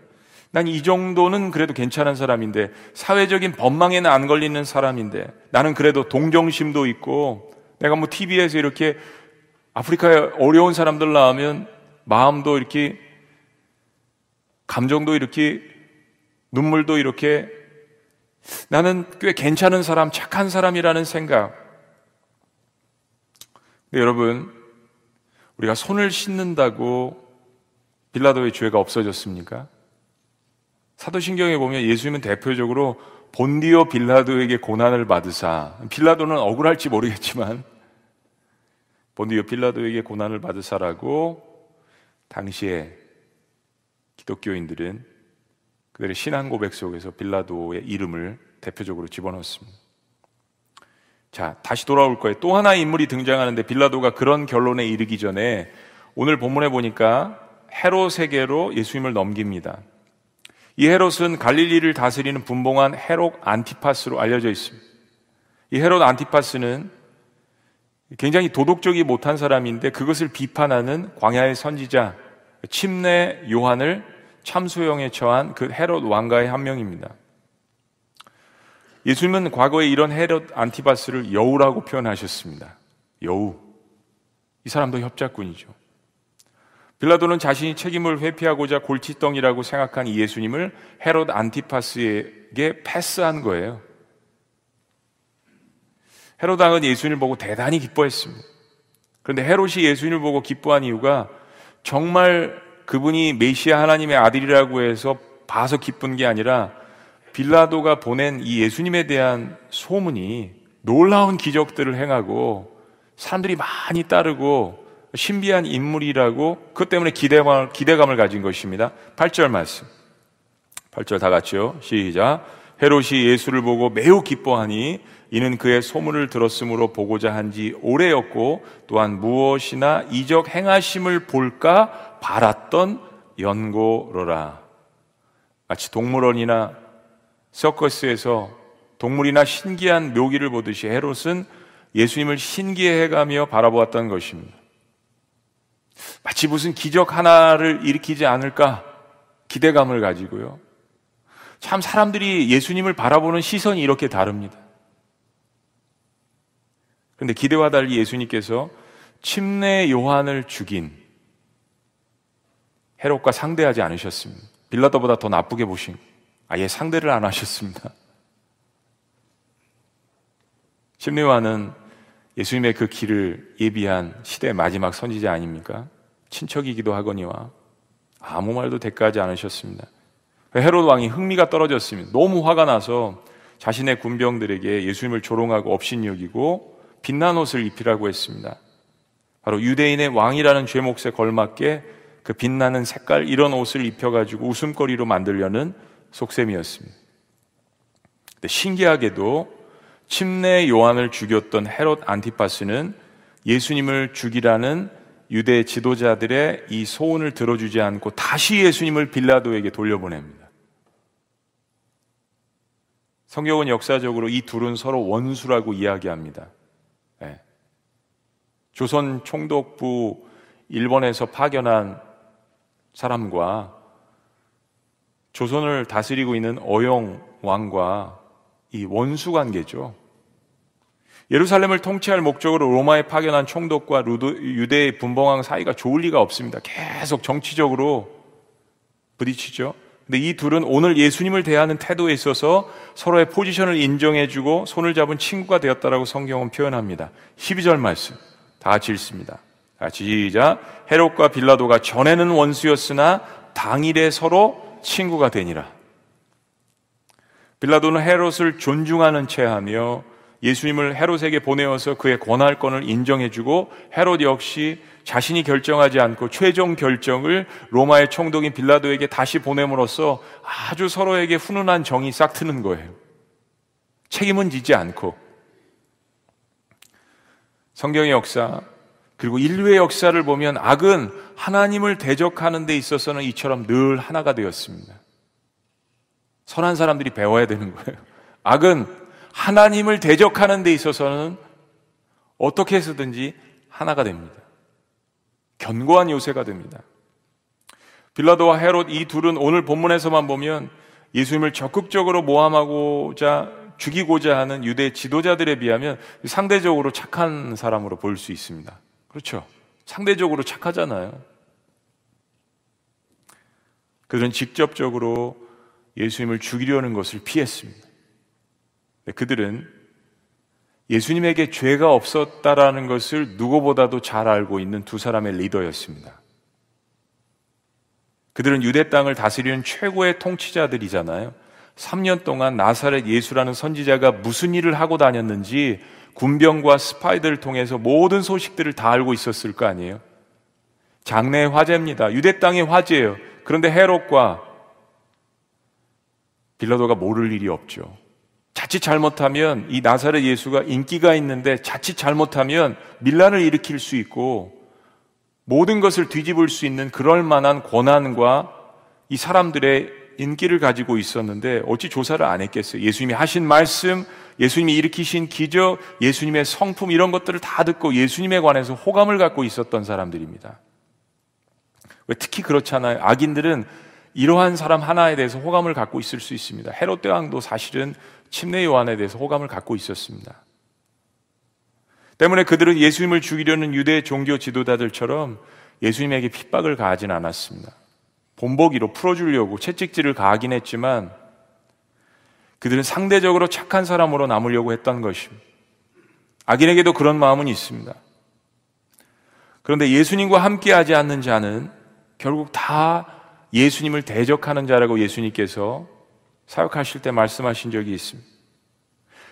난 이 정도는 그래도 괜찮은 사람인데 사회적인 법망에는 안 걸리는 사람인데 나는 그래도 동정심도 있고 내가 뭐 TV에서 이렇게 아프리카에 어려운 사람들 나오면 마음도 이렇게 감정도 이렇게 눈물도 이렇게 나는 꽤 괜찮은 사람, 착한 사람이라는 생각. 근데 여러분, 우리가 손을 씻는다고 빌라도의 죄가 없어졌습니까? 사도신경에 보면 예수님은 대표적으로 본디오 빌라도에게 고난을 받으사 빌라도는 억울할지 모르겠지만 본디오 빌라도에게 고난을 받으사라고 당시에 기독교인들은 그들의 신앙 고백 속에서 빌라도의 이름을 대표적으로 집어넣었습니다. 자, 다시 돌아올 거예요. 또 하나의 인물이 등장하는데 빌라도가 그런 결론에 이르기 전에 오늘 본문에 보니까 헤롯에게로 예수님을 넘깁니다. 이 헤롯은 갈릴리를 다스리는 분봉한 헤롯 안티파스로 알려져 있습니다. 이 헤롯 안티파스는 굉장히 도덕적이 못한 사람인데 그것을 비판하는 광야의 선지자 침례 요한을 참소형에 처한 그 헤롯 왕가의 한 명입니다. 예수님은 과거에 이런 헤롯 안티바스를 여우라고 표현하셨습니다. 여우. 이 사람도 협작꾼이죠. 빌라도는 자신이 책임을 회피하고자 골칫덩이라고 생각한 이 예수님을 헤롯 안티파스에게 패스한 거예요. 헤롯 왕은 예수님을 보고 대단히 기뻐했습니다. 그런데 헤롯이 예수님을 보고 기뻐한 이유가 정말 그분이 메시아 하나님의 아들이라고 해서 봐서 기쁜 게 아니라 빌라도가 보낸 이 예수님에 대한 소문이 놀라운 기적들을 행하고 사람들이 많이 따르고 신비한 인물이라고 그것 때문에 기대감을, 기대감을 가진 것입니다. 8절 말씀. 8절 다 같이요. 시작. 헤롯이 예수를 보고 매우 기뻐하니 이는 그의 소문을 들었으므로 보고자 한 지 오래였고 또한 무엇이나 이적 행하심을 볼까 바랐던 연고로라. 마치 동물원이나 서커스에서 동물이나 신기한 묘기를 보듯이 헤롯은 예수님을 신기해가며 바라보았던 것입니다. 마치 무슨 기적 하나를 일으키지 않을까 기대감을 가지고요. 참 사람들이 예수님을 바라보는 시선이 이렇게 다릅니다. 그런데 기대와 달리 예수님께서 침례 요한을 죽인 헤롯과 상대하지 않으셨습니다. 빌라도보다 더 나쁘게 보신 아예 상대를 안 하셨습니다. <laughs> 침례 요한은 예수님의 그 길을 예비한 시대의 마지막 선지자 아닙니까? 친척이기도 하거니와 아무 말도 대가하지 않으셨습니다. 헤롯 왕이 흥미가 떨어졌습니다. 너무 화가 나서 자신의 군병들에게 예수님을 조롱하고 업신여기고 빛난 옷을 입히라고 했습니다. 바로 유대인의 왕이라는 죄목에 걸맞게 그 빛나는 색깔 이런 옷을 입혀가지고 웃음거리로 만들려는 속셈이었습니다. 근데 신기하게도 침례 요한을 죽였던 헤롯 안티파스는 예수님을 죽이라는 유대 지도자들의 이 소원을 들어주지 않고 다시 예수님을 빌라도에게 돌려보냅니다. 성경은 역사적으로 이 둘은 서로 원수라고 이야기합니다. 네. 조선 총독부 일본에서 파견한 사람과 조선을 다스리고 있는 어용 왕과 이 원수 관계죠. 예루살렘을 통치할 목적으로 로마에 파견한 총독과 루도, 유대의 분봉왕 사이가 좋을 리가 없습니다. 계속 정치적으로 부딪히죠. 근데 이 둘은 오늘 예수님을 대하는 태도에 있어서 서로의 포지션을 인정해주고 손을 잡은 친구가 되었다라고 성경은 표현합니다. 12절 말씀. 다 같이 읽습니다. 같이 시작. 헤롯과 빌라도가 전에는 원수였으나 당일에 서로 친구가 되니라. 빌라도는 헤롯을 존중하는 채 하며 예수님을 헤롯에게 보내어서 그의 권할권을 인정해주고 헤롯 역시 자신이 결정하지 않고 최종 결정을 로마의 총독인 빌라도에게 다시 보냄으로써 아주 서로에게 훈훈한 정이 싹 트는 거예요. 책임은 지지 않고 성경의 역사 그리고 인류의 역사를 보면 악은 하나님을 대적하는 데 있어서는 이처럼 늘 하나가 되었습니다. 선한 사람들이 배워야 되는 거예요. 악은 하나님을 대적하는 데 있어서는 어떻게 해서든지 하나가 됩니다. 견고한 요새가 됩니다. 빌라도와 헤롯 이 둘은 오늘 본문에서만 보면 예수님을 적극적으로 모함하고자 죽이고자 하는 유대 지도자들에 비하면 상대적으로 착한 사람으로 볼 수 있습니다. 그렇죠. 상대적으로 착하잖아요. 그들은 직접적으로 예수님을 죽이려는 것을 피했습니다. 그들은 예수님에게 죄가 없었다라는 것을 누구보다도 잘 알고 있는 두 사람의 리더였습니다. 그들은 유대 땅을 다스리는 최고의 통치자들이잖아요. 3년 동안 나사렛 예수라는 선지자가 무슨 일을 하고 다녔는지 군병과 스파이들을 통해서 모든 소식들을 다 알고 있었을 거 아니에요. 장래의 화제입니다. 유대 땅의 화제예요. 그런데 헤롯과 빌라도가 모를 일이 없죠. 자칫 잘못하면 이 나사렛 예수가 인기가 있는데 자칫 잘못하면 밀란을 일으킬 수 있고 모든 것을 뒤집을 수 있는 그럴 만한 권한과 이 사람들의 인기를 가지고 있었는데 어찌 조사를 안 했겠어요? 예수님이 하신 말씀, 예수님이 일으키신 기적, 예수님의 성품 이런 것들을 다 듣고 예수님에 관해서 호감을 갖고 있었던 사람들입니다. 왜 특히 그렇잖아요. 악인들은 이러한 사람 하나에 대해서 호감을 갖고 있을 수 있습니다. 헤롯 대왕도 사실은 침례 요한에 대해서 호감을 갖고 있었습니다. 때문에 그들은 예수님을 죽이려는 유대 종교 지도자들처럼 예수님에게 핍박을 가하진 않았습니다. 본보기로 풀어주려고 채찍질을 가하긴 했지만 그들은 상대적으로 착한 사람으로 남으려고 했던 것입니다. 악인에게도 그런 마음은 있습니다. 그런데 예수님과 함께하지 않는 자는 결국 다 예수님을 대적하는 자라고 예수님께서 사역하실 때 말씀하신 적이 있습니다.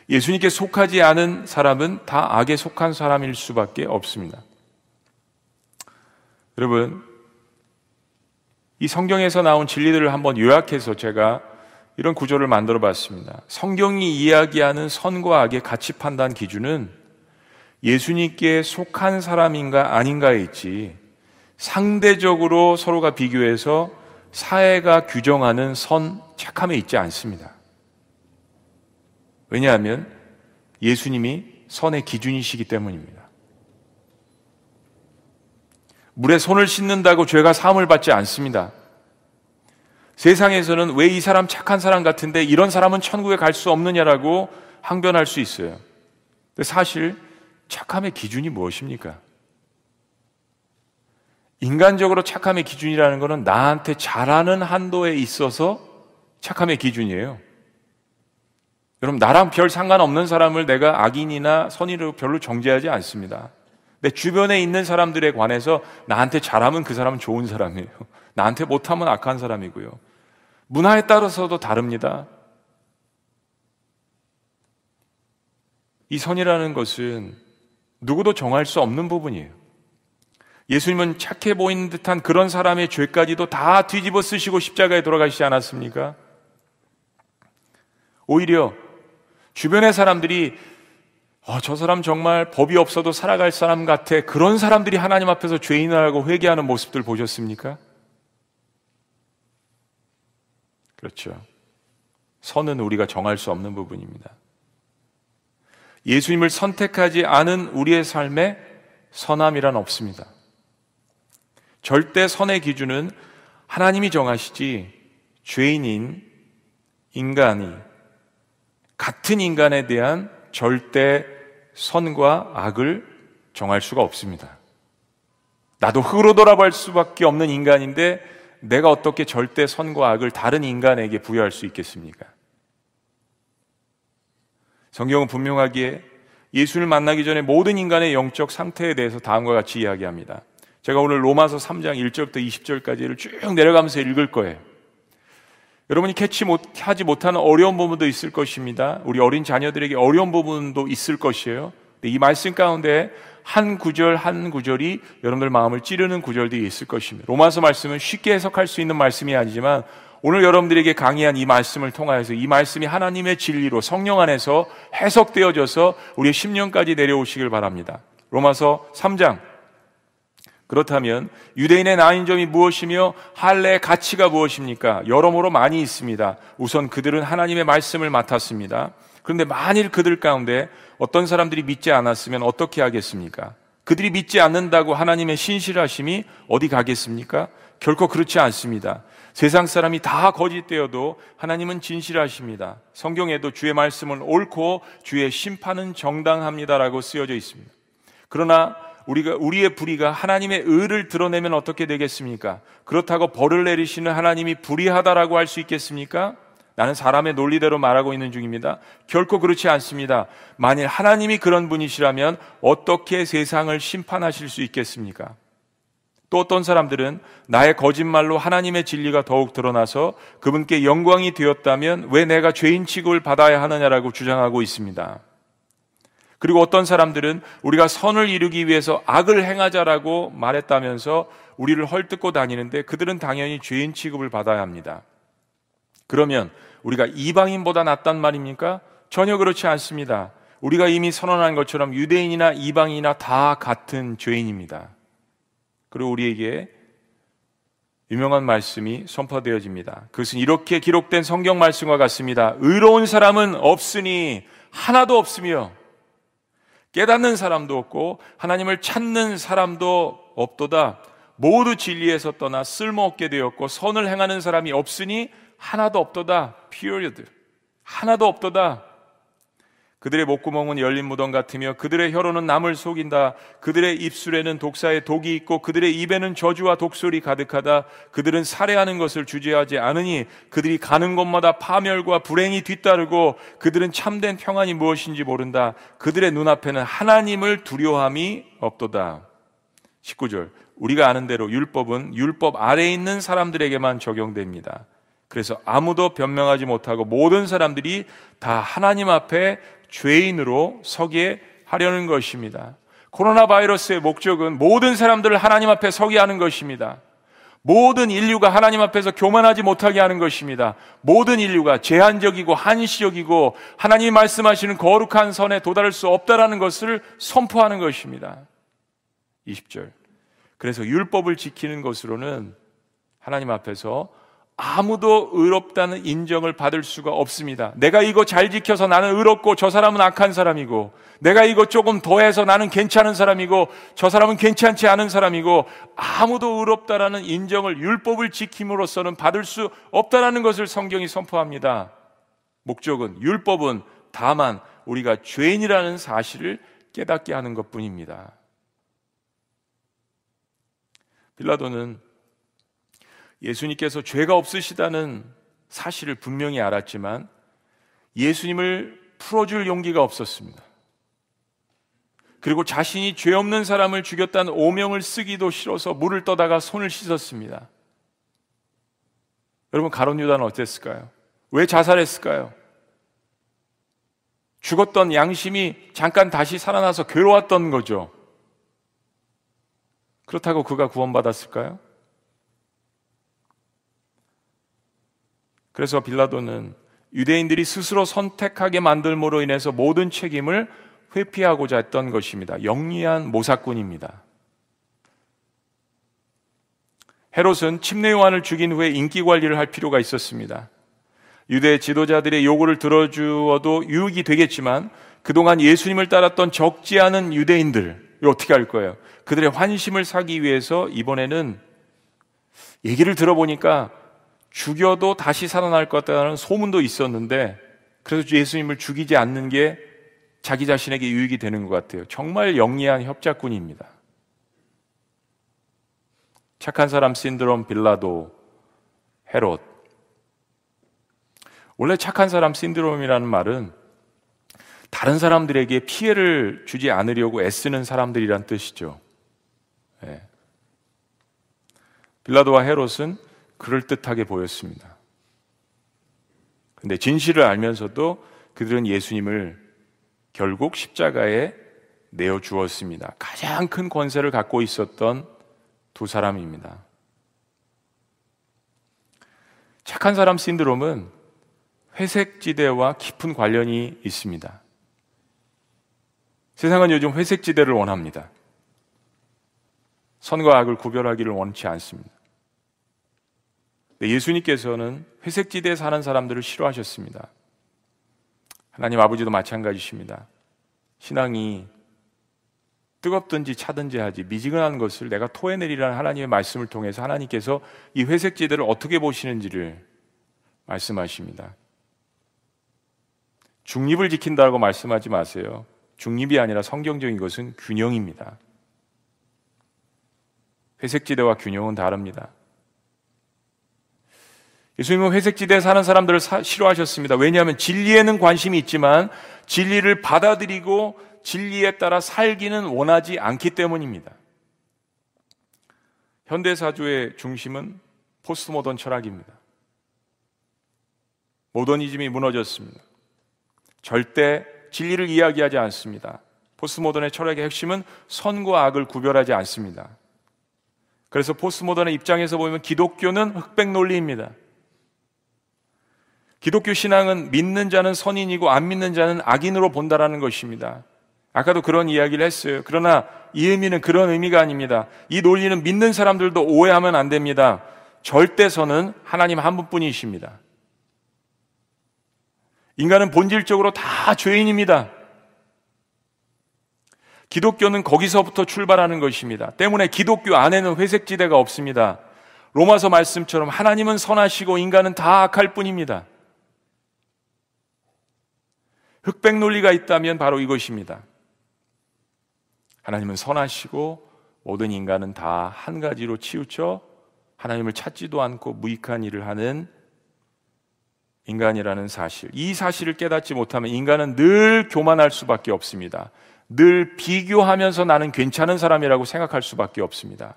예수님께 속하지 않은 사람은 다 악에 속한 사람일 수밖에 없습니다. 여러분, 이 성경에서 나온 진리들을 한번 요약해서 제가 이런 구조를 만들어 봤습니다. 성경이 이야기하는 선과 악의 가치 판단 기준은 예수님께 속한 사람인가 아닌가에 있지 상대적으로 서로가 비교해서 사회가 규정하는 선, 착함에 있지 않습니다. 왜냐하면 예수님이 선의 기준이시기 때문입니다. 물에 손을 씻는다고 죄가 사함을 받지 않습니다. 세상에서는 왜 이 사람 착한 사람 같은데 이런 사람은 천국에 갈 수 없느냐라고 항변할 수 있어요. 근데 사실 착함의 기준이 무엇입니까? 인간적으로 착함의 기준이라는 것은 나한테 잘하는 한도에 있어서 착함의 기준이에요. 여러분, 나랑 별 상관없는 사람을 내가 악인이나 선의로 별로 정죄하지 않습니다. 내 주변에 있는 사람들에 관해서 나한테 잘하면 그 사람은 좋은 사람이에요. <laughs> 나한테 못하면 악한 사람이고요. 문화에 따라서도 다릅니다. 이 선이라는 것은 누구도 정할 수 없는 부분이에요. 예수님은 착해 보이는 듯한 그런 사람의 죄까지도 다 뒤집어 쓰시고 십자가에 돌아가시지 않았습니까? 오히려 주변의 사람들이 어, 저 사람 정말 법이 없어도 살아갈 사람 같아. 그런 사람들이 하나님 앞에서 죄인이라고 회개하는 모습들 보셨습니까? 그렇죠. 선은 우리가 정할 수 없는 부분입니다. 예수님을 선택하지 않은 우리의 삶에 선함이란 없습니다. 절대 선의 기준은 하나님이 정하시지 죄인인 인간이 같은 인간에 대한 절대 선과 악을 정할 수가 없습니다. 나도 흙으로 돌아갈 수밖에 없는 인간인데 내가 어떻게 절대 선과 악을 다른 인간에게 부여할 수 있겠습니까? 성경은 분명하기에 예수를 만나기 전에 모든 인간의 영적 상태에 대해서 다음과 같이 이야기합니다. 제가 오늘 로마서 3장 1절부터 20절까지를 쭉 내려가면서 읽을 거예요. 여러분이 캐치 못 하지 못하는 어려운 부분도 있을 것입니다. 우리 어린 자녀들에게 어려운 부분도 있을 것이에요. 이 말씀 가운데 한 구절 한 구절이 여러분들 마음을 찌르는 구절들이 있을 것입니다. 로마서 말씀은 쉽게 해석할 수 있는 말씀이 아니지만 오늘 여러분들에게 강의한 이 말씀을 통하여서 이 말씀이 하나님의 진리로 성령 안에서 해석되어져서 우리의 10년까지 내려오시길 바랍니다. 로마서 3장 그렇다면 유대인의 나인 점이 무엇이며 할례의 가치가 무엇입니까? 여러모로 많이 있습니다. 우선 그들은 하나님의 말씀을 맡았습니다. 그런데 만일 그들 가운데 어떤 사람들이 믿지 않았으면 어떻게 하겠습니까? 그들이 믿지 않는다고 하나님의 신실하심이 어디 가겠습니까? 결코 그렇지 않습니다. 세상 사람이 다 거짓되어도 하나님은 진실하십니다. 성경에도 주의 말씀은 옳고 주의 심판은 정당합니다라고 쓰여져 있습니다. 그러나 우리가 우리의 불의가 하나님의 의를 드러내면 어떻게 되겠습니까? 그렇다고 벌을 내리시는 하나님이 불의하다라고 할 수 있겠습니까? 나는 사람의 논리대로 말하고 있는 중입니다. 결코 그렇지 않습니다. 만일 하나님이 그런 분이시라면 어떻게 세상을 심판하실 수 있겠습니까? 또 어떤 사람들은 나의 거짓말로 하나님의 진리가 더욱 드러나서 그분께 영광이 되었다면 왜 내가 죄인 취급을 받아야 하느냐라고 주장하고 있습니다. 그리고 어떤 사람들은 우리가 선을 이루기 위해서 악을 행하자라고 말했다면서 우리를 헐뜯고 다니는데 그들은 당연히 죄인 취급을 받아야 합니다. 그러면 우리가 이방인보다 낫단 말입니까? 전혀 그렇지 않습니다. 우리가 이미 선언한 것처럼 유대인이나 이방인이나 다 같은 죄인입니다. 그리고 우리에게 유명한 말씀이 선포되어집니다. 그것은 이렇게 기록된 성경 말씀과 같습니다. 의로운 사람은 없으니 하나도 없으며 깨닫는 사람도 없고 하나님을 찾는 사람도 없도다. 모두 진리에서 떠나 쓸모없게 되었고 선을 행하는 사람이 없으니 하나도 없도다. period. 하나도 없도다. 그들의 목구멍은 열린 무덤 같으며 그들의 혀로는 남을 속인다. 그들의 입술에는 독사의 독이 있고 그들의 입에는 저주와 독소리 가득하다. 그들은 살해하는 것을 주제하지 않으니 그들이 가는 곳마다 파멸과 불행이 뒤따르고 그들은 참된 평안이 무엇인지 모른다. 그들의 눈앞에는 하나님을 두려함이 없도다. 19절. 우리가 아는 대로 율법은 율법 아래에 있는 사람들에게만 적용됩니다. 그래서 아무도 변명하지 못하고 모든 사람들이 다 하나님 앞에 죄인으로 서게 하려는 것입니다. 코로나 바이러스의 목적은 모든 사람들을 하나님 앞에 서게 하는 것입니다. 모든 인류가 하나님 앞에서 교만하지 못하게 하는 것입니다. 모든 인류가 제한적이고 한시적이고 하나님이 말씀하시는 거룩한 선에 도달할 수 없다라는 것을 선포하는 것입니다. 20절. 그래서 율법을 지키는 것으로는 하나님 앞에서 아무도 의롭다는 인정을 받을 수가 없습니다. 내가 이거 잘 지켜서 나는 의롭고 저 사람은 악한 사람이고, 내가 이거 조금 더해서 나는 괜찮은 사람이고, 저 사람은 괜찮지 않은 사람이고, 아무도 의롭다라는 인정을 율법을 지킴으로써는 받을 수 없다라는 것을 성경이 선포합니다. 목적은, 율법은 다만 우리가 죄인이라는 사실을 깨닫게 하는 것 뿐입니다. 빌라도는 예수님께서 죄가 없으시다는 사실을 분명히 알았지만 예수님을 풀어줄 용기가 없었습니다. 그리고 자신이 죄 없는 사람을 죽였다는 오명을 쓰기도 싫어서 물을 떠다가 손을 씻었습니다. 여러분, 가론 유다는 어땠을까요? 왜 자살했을까요? 죽었던 양심이 잠깐 다시 살아나서 괴로웠던 거죠. 그렇다고 그가 구원받았을까요? 그래서 빌라도는 유대인들이 스스로 선택하게 만들므로 인해서 모든 책임을 회피하고자 했던 것입니다. 영리한 모사꾼입니다. 헤롯은 침례 요한을 죽인 후에 인기 관리를 할 필요가 있었습니다. 유대 지도자들의 요구를 들어주어도 유익이 되겠지만 그동안 예수님을 따랐던 적지 않은 유대인들 어떻게 할 거예요? 그들의 환심을 사기 위해서 이번에는 얘기를 들어보니까 죽여도 다시 살아날 것 같다는 소문도 있었는데 그래서 예수님을 죽이지 않는 게 자기 자신에게 유익이 되는 것 같아요. 정말 영리한 협작꾼입니다. 착한 사람 신드롬 빌라도 헤롯 원래 착한 사람 신드롬이라는 말은 다른 사람들에게 피해를 주지 않으려고 애쓰는 사람들이란 뜻이죠. 네. 빌라도와 헤롯은 그럴듯하게 보였습니다. 근데 진실을 알면서도 그들은 예수님을 결국 십자가에 내어 주었습니다. 가장 큰 권세를 갖고 있었던 두 사람입니다. 착한 사람 신드롬은 회색 지대와 깊은 관련이 있습니다. 세상은 요즘 회색 지대를 원합니다. 선과 악을 구별하기를 원치 않습니다. 예수님께서는 회색지대에 사는 사람들을 싫어하셨습니다. 하나님 아버지도 마찬가지십니다. 신앙이 뜨겁든지 차든지 하지 미지근한 것을 내가 토해내리라는 하나님의 말씀을 통해서 하나님께서 이 회색지대를 어떻게 보시는지를 말씀하십니다. 중립을 지킨다고 말씀하지 마세요. 중립이 아니라 성경적인 것은 균형입니다. 회색지대와 균형은 다릅니다. 예수님은 회색지대에 사는 사람들을 사, 싫어하셨습니다. 왜냐하면 진리에는 관심이 있지만 진리를 받아들이고 진리에 따라 살기는 원하지 않기 때문입니다. 현대사주의 중심은 포스트모던 철학입니다. 모더니즘이 무너졌습니다. 절대 진리를 이야기하지 않습니다. 포스트모던의 철학의 핵심은 선과 악을 구별하지 않습니다. 그래서 포스트모던의 입장에서 보면 기독교는 흑백 논리입니다. 기독교 신앙은 믿는 자는 선인이고 안 믿는 자는 악인으로 본다라는 것입니다. 아까도 그런 이야기를 했어요. 그러나 이 의미는 그런 의미가 아닙니다. 이 논리는 믿는 사람들도 오해하면 안 됩니다. 절대선은 하나님 한 분뿐이십니다. 인간은 본질적으로 다 죄인입니다. 기독교는 거기서부터 출발하는 것입니다. 때문에 기독교 안에는 회색지대가 없습니다. 로마서 말씀처럼 하나님은 선하시고 인간은 다 악할 뿐입니다. 흑백 논리가 있다면 바로 이것입니다. 하나님은 선하시고 모든 인간은 다 한 가지로 치우쳐 하나님을 찾지도 않고 무익한 일을 하는 인간이라는 사실. 이 사실을 깨닫지 못하면 인간은 늘 교만할 수밖에 없습니다. 늘 비교하면서 나는 괜찮은 사람이라고 생각할 수밖에 없습니다.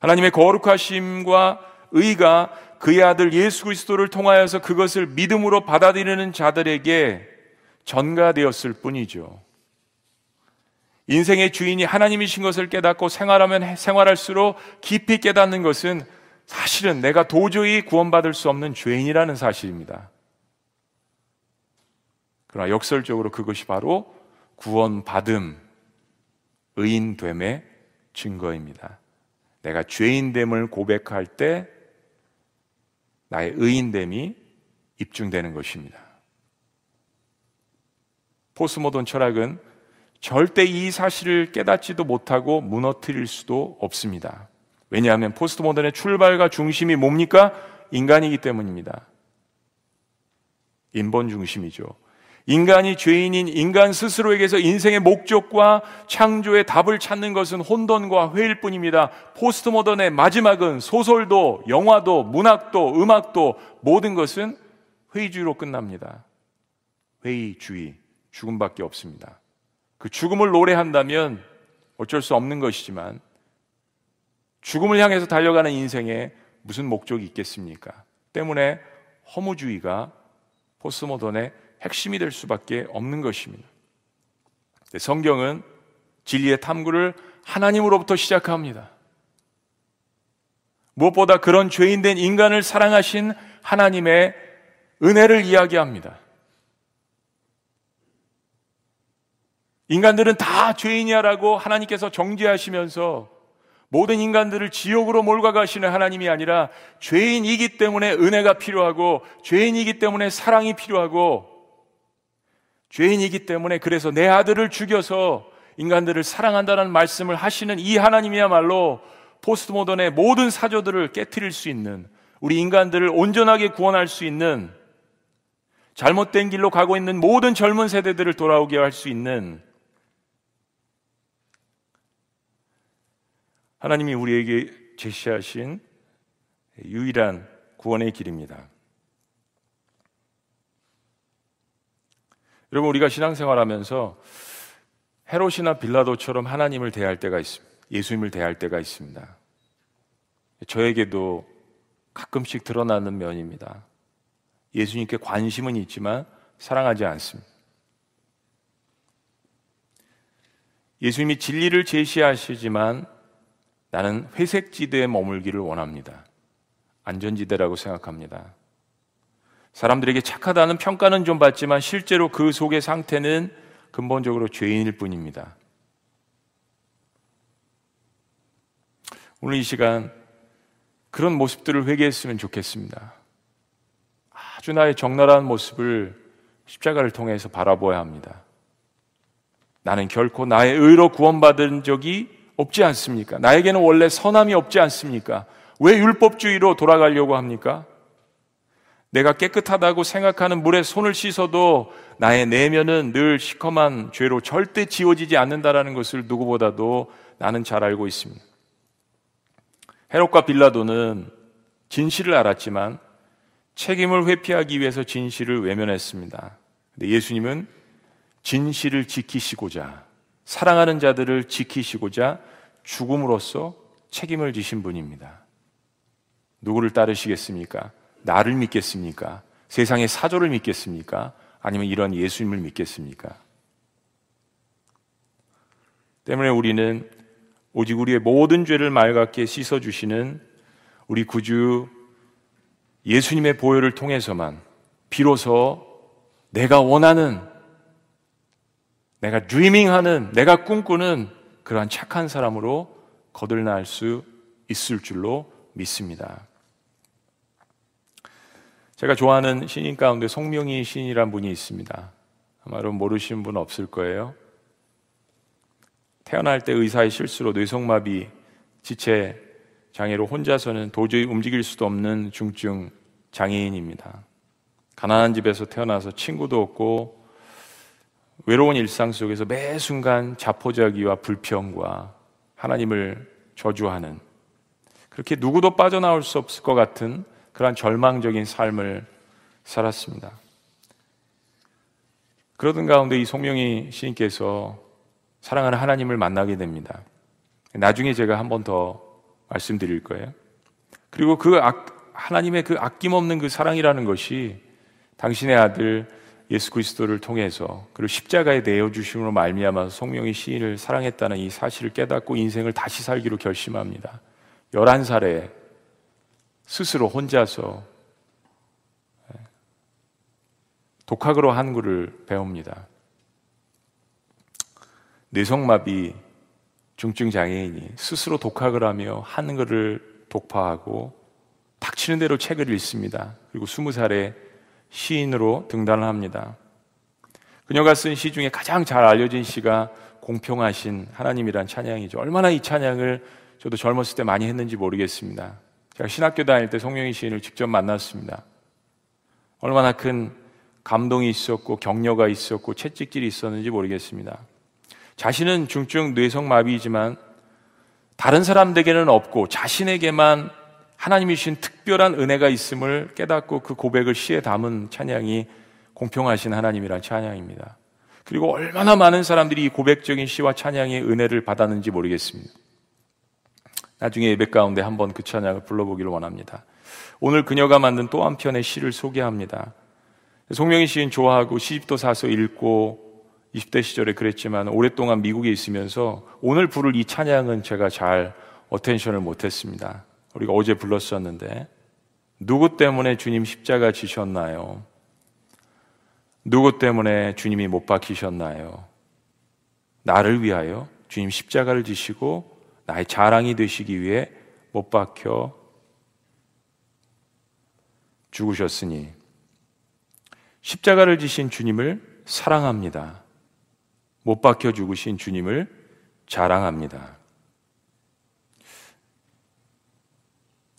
하나님의 거룩하심과 의가 그의 아들 예수 그리스도를 통하여서 그것을 믿음으로 받아들이는 자들에게 전가되었을 뿐이죠. 인생의 주인이 하나님이신 것을 깨닫고 생활하면 생활할수록 깊이 깨닫는 것은 사실은 내가 도저히 구원받을 수 없는 죄인이라는 사실입니다. 그러나 역설적으로 그것이 바로 구원받음, 의인됨의 증거입니다. 내가 죄인됨을 고백할 때 나의 의인됨이 입증되는 것입니다. 포스모던 철학은 절대 이 사실을 깨닫지도 못하고 무너뜨릴 수도 없습니다. 왜냐하면 포스트모던의 출발과 중심이 뭡니까? 인간이기 때문입니다. 인본 중심이죠. 인간이 죄인인 인간 스스로에게서 인생의 목적과 창조의 답을 찾는 것은 혼돈과 회일 뿐입니다. 포스트모던의 마지막은 소설도, 영화도, 문학도, 음악도 모든 것은 회의주의로 끝납니다. 회의주의, 죽음밖에 없습니다. 그 죽음을 노래한다면 어쩔 수 없는 것이지만 죽음을 향해서 달려가는 인생에 무슨 목적이 있겠습니까? 때문에 허무주의가 포스모던의 핵심이 될 수밖에 없는 것입니다. 성경은 진리의 탐구를 하나님으로부터 시작합니다. 무엇보다 그런 죄인된 인간을 사랑하신 하나님의 은혜를 이야기합니다. 인간들은 다 죄인이야라고 하나님께서 정죄하시면서 모든 인간들을 지옥으로 몰아가시는 하나님이 아니라 죄인이기 때문에 은혜가 필요하고 죄인이기 때문에 사랑이 필요하고 죄인이기 때문에 그래서 내 아들을 죽여서 인간들을 사랑한다는 말씀을 하시는 이 하나님이야말로 포스트 모던의 모든 사조들을 깨뜨릴 수 있는 우리 인간들을 온전하게 구원할 수 있는 잘못된 길로 가고 있는 모든 젊은 세대들을 돌아오게 할 수 있는 하나님이 우리에게 제시하신 유일한 구원의 길입니다. 여러분, 우리가 신앙생활 하면서 헤롯이나 빌라도처럼 하나님을 대할 때가 있습니다. 예수님을 대할 때가 있습니다. 저에게도 가끔씩 드러나는 면입니다. 예수님께 관심은 있지만 사랑하지 않습니다. 예수님이 진리를 제시하시지만 나는 회색 지대에 머물기를 원합니다. 안전지대라고 생각합니다. 사람들에게 착하다는 평가는 좀 받지만 실제로 그 속의 상태는 근본적으로 죄인일 뿐입니다. 오늘 이 시간 그런 모습들을 회개했으면 좋겠습니다. 아주 나의 적나라한 모습을 십자가를 통해서 바라보아야 합니다. 나는 결코 나의 의로 구원받은 적이 없지 않습니까? 나에게는 원래 선함이 없지 않습니까? 왜 율법주의로 돌아가려고 합니까? 내가 깨끗하다고 생각하는 물에 손을 씻어도 나의 내면은 늘 시커먼 죄로 절대 지워지지 않는다라는 것을 누구보다도 나는 잘 알고 있습니다. 헤롯과 빌라도는 진실을 알았지만 책임을 회피하기 위해서 진실을 외면했습니다. 근데 예수님은 진실을 지키시고자 사랑하는 자들을 지키시고자 죽음으로써 책임을 지신 분입니다. 누구를 따르시겠습니까? 나를 믿겠습니까? 세상의 사조를 믿겠습니까? 아니면 이런 예수님을 믿겠습니까? 때문에 우리는 오직 우리의 모든 죄를 맑게 씻어주시는 우리 구주 예수님의 보혈을 통해서만 비로소 내가 원하는, 내가 드리밍하는, 내가 꿈꾸는 그러한 착한 사람으로 거듭날 수 있을 줄로 믿습니다. 제가 좋아하는 신인 가운데 송명희 신이란 분이 있습니다. 아마 여러분 모르시는 분 없을 거예요. 태어날 때 의사의 실수로 뇌성마비, 지체 장애로 혼자서는 도저히 움직일 수도 없는 중증 장애인입니다. 가난한 집에서 태어나서 친구도 없고 외로운 일상 속에서 매 순간 자포자기와 불평과 하나님을 저주하는 그렇게 누구도 빠져나올 수 없을 것 같은 그러한 절망적인 삶을 살았습니다. 그러던 가운데 이 송명희 시인께서 사랑하는 하나님을 만나게 됩니다. 나중에 제가 한 번 더 말씀드릴 거예요. 그리고 그 하나님의 그 아낌없는 그 사랑이라는 것이 당신의 아들 예수 그리스도를 통해서 그리고 십자가에 내어 주심으로 말미암아서 성령의 시인을 사랑했다는 이 사실을 깨닫고 인생을 다시 살기로 결심합니다. 11살에 스스로 혼자서 예, 독학으로 한글을 배웁니다. 뇌성마비 중증 장애인이 스스로 독학을 하며 한글을 독파하고 닥치는 대로 책을 읽습니다. 그리고 스무 살에 시인으로 등단을 합니다. 그녀가 쓴 시 중에 가장 잘 알려진 시가 공평하신 하나님이란 찬양이죠. 얼마나 이 찬양을 저도 젊었을 때 많이 했는지 모르겠습니다. 제가 신학교 다닐 때 송영희 시인을 직접 만났습니다. 얼마나 큰 감동이 있었고 격려가 있었고 채찍질이 있었는지 모르겠습니다. 자신은 중증 뇌성마비이지만 다른 사람들에게는 없고 자신에게만 하나님이 주신 특별한 은혜가 있음을 깨닫고 그 고백을 시에 담은 찬양이 공평하신 하나님이란 찬양입니다. 그리고 얼마나 많은 사람들이 이 고백적인 시와 찬양의 은혜를 받았는지 모르겠습니다. 나중에 예배 가운데 한번 그 찬양을 불러보기를 원합니다. 오늘 그녀가 만든 또 한 편의 시를 소개합니다. 송명희 시인 좋아하고 시집도 사서 읽고 20대 시절에 그랬지만 오랫동안 미국에 있으면서 오늘 부를 이 찬양은 제가 잘 attention을 못했습니다. 우리가 어제 불렀었는데 누구 때문에 주님 십자가 지셨나요? 누구 때문에 주님이 못 박히셨나요? 나를 위하여 주님 십자가를 지시고 나의 자랑이 되시기 위해 못 박혀 죽으셨으니 십자가를 지신 주님을 사랑합니다. 못 박혀 죽으신 주님을 자랑합니다.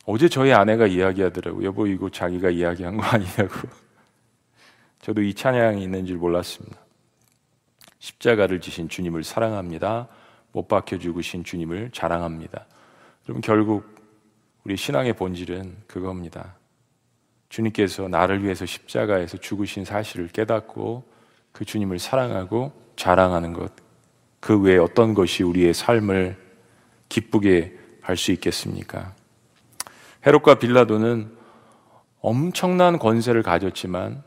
어제 저희 아내가 이야기하더라고요. 여보, 이거 자기가 이야기한 거 아니냐고. <laughs> 저도 이 찬양이 있는 줄 몰랐습니다. 십자가를 지신 주님을 사랑합니다. 못 박혀 죽으신 주님을 자랑합니다. 여러분, 결국 우리 신앙의 본질은 그겁니다. 주님께서 나를 위해서 십자가에서 죽으신 사실을 깨닫고 그 주님을 사랑하고 자랑하는 것. 그 외에 어떤 것이 우리의 삶을 기쁘게 할 수 있겠습니까? 헤롯과 빌라도는 엄청난 권세를 가졌지만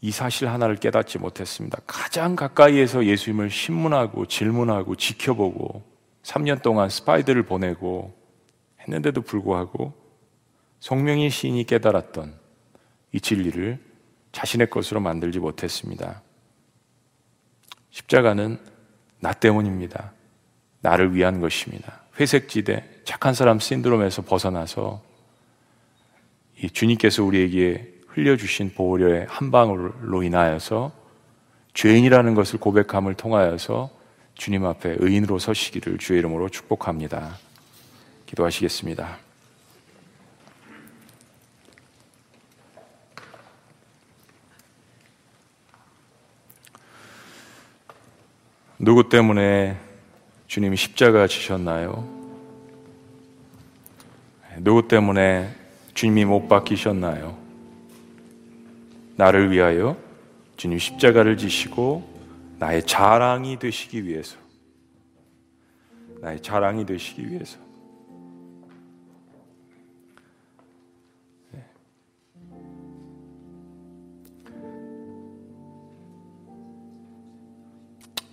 이 사실 하나를 깨닫지 못했습니다. 가장 가까이에서 예수님을 신문하고 질문하고 지켜보고 3년 동안 스파이들을 보내고 했는데도 불구하고 성명의 시인이 깨달았던 이 진리를 자신의 것으로 만들지 못했습니다. 십자가는 나 때문입니다. 나를 위한 것입니다. 회색지대, 착한 사람 신드롬에서 벗어나서 이 주님께서 우리에게 흘려주신 보혈의 한 방울로 인하여서 죄인이라는 것을 고백함을 통하여서 주님 앞에 의인으로 서시기를 주의 이름으로 축복합니다. 기도하시겠습니다. 누구 때문에 주님이 십자가 지셨나요? 누구 때문에 주님이 못 박히셨나요? 나를 위하여 주님 십자가를 지시고 나의 자랑이 되시기 위해서 나의 자랑이 되시기 위해서 네.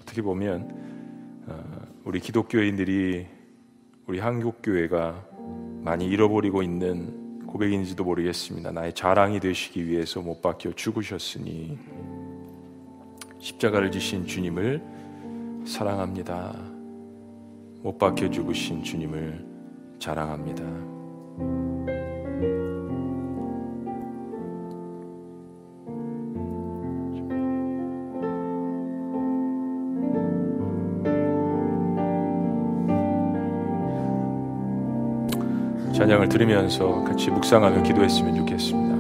어떻게 보면 어, 우리 기독교인들이 우리 한국 교회가 많이 잃어버리고 있는 고백인지도 모르겠습니다. 나의 자랑이 되시기 위해서 못 박혀 죽으셨으니 십자가를 지신 주님을 사랑합니다. 못 박혀 죽으신 주님을 자랑합니다. 찬양을 들으면서 같이 묵상하며 기도했으면 좋겠습니다.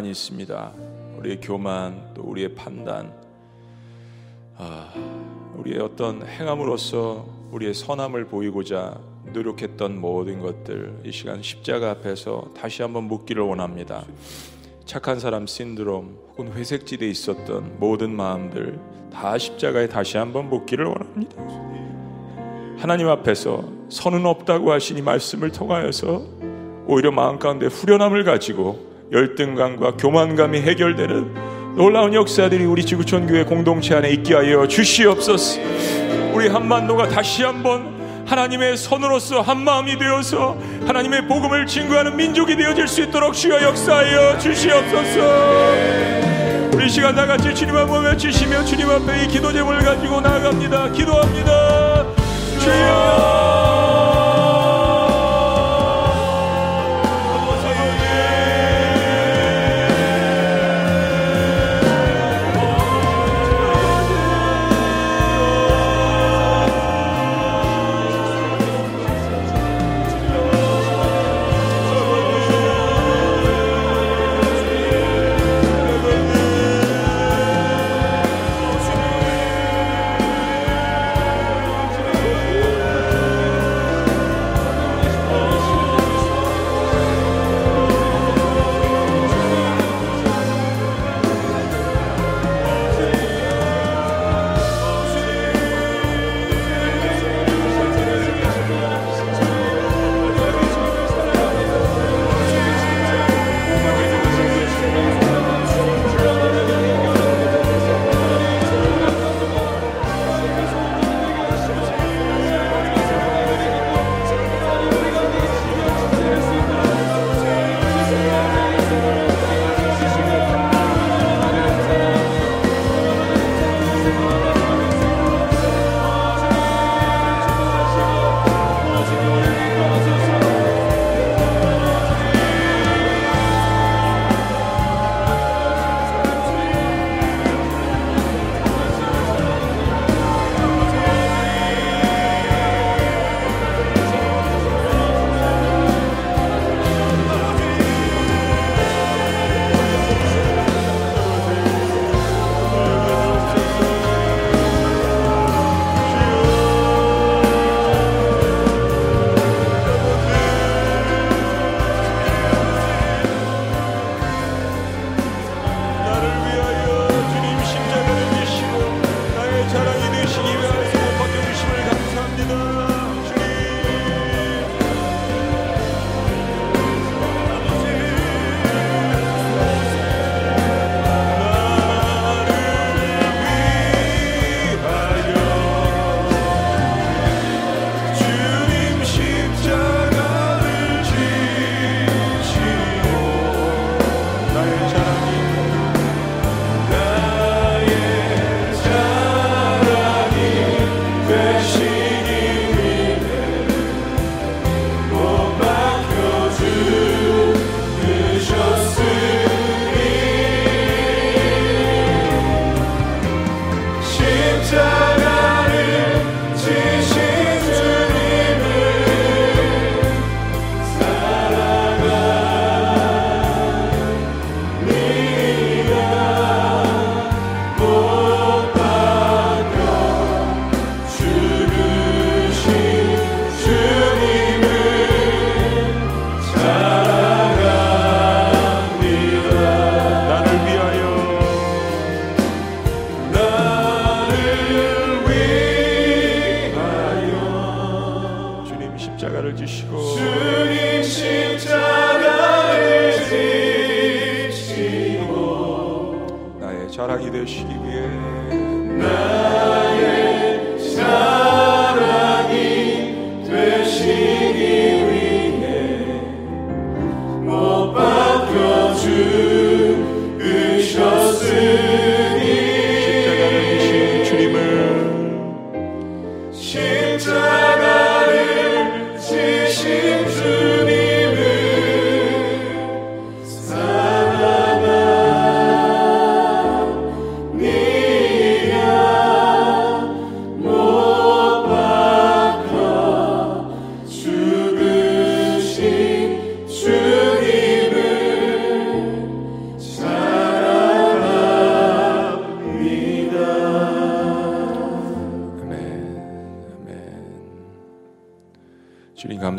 많이 있습니다. 우리의 교만, 또 우리의 판단, 아, 우리의 어떤 행함으로써 우리의 선함을 보이고자 노력했던 모든 것들 이 시간 십자가 앞에서 다시 한번 묻기를 원합니다. 착한 사람 신드롬 혹은 회색지대 있었던 모든 마음들 다 십자가에 다시 한번 묻기를 원합니다. 하나님 앞에서 선은 없다고 하신 이 말씀을 통하여서 오히려 마음 가운데 후련함을 가지고 열등감과 교만감이 해결되는 놀라운 역사들이 우리 지구촌 교회 공동체 안에 있게 하여 주시옵소서. 우리 한반도가 다시 한번 하나님의 선으로서 한 마음이 되어서 하나님의 복음을 증거하는 민족이 되어질 수 있도록 주여 역사하여 주시옵소서. 우리 시간 다 같이 주님 앞에 외치시며 주님 앞에 이 기도 제목을 가지고 나아갑니다. 기도합니다. 주여. 자랑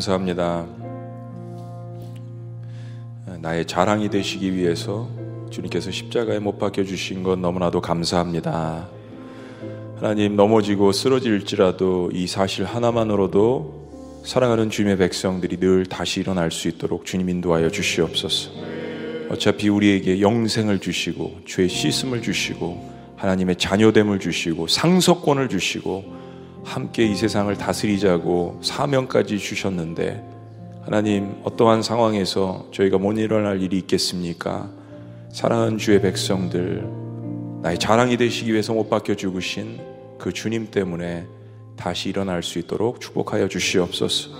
감사합니다 나의 자랑이 되시기 위해서 주님께서 십자가에 못 박혀 주신 것 너무나도 감사합니다. 하나님 넘어지고 쓰러질지라도 이 사실 하나만으로도 사랑하는 주님의 백성들이 늘 다시 일어날 수 있도록 주님 인도하여 주시옵소서. 어차피 우리에게 영생을 주시고 죄 씻음을 주시고 하나님의 자녀됨을 주시고 상속권을 주시고 함께 이 세상을 다스리자고 사명까지 주셨는데 하나님 어떠한 상황에서 저희가 못 일어날 일이 있겠습니까? 사랑하는 주의 백성들 나의 자랑이 되시기 위해서 못 박혀 죽으신 그 주님 때문에 다시 일어날 수 있도록 축복하여 주시옵소서.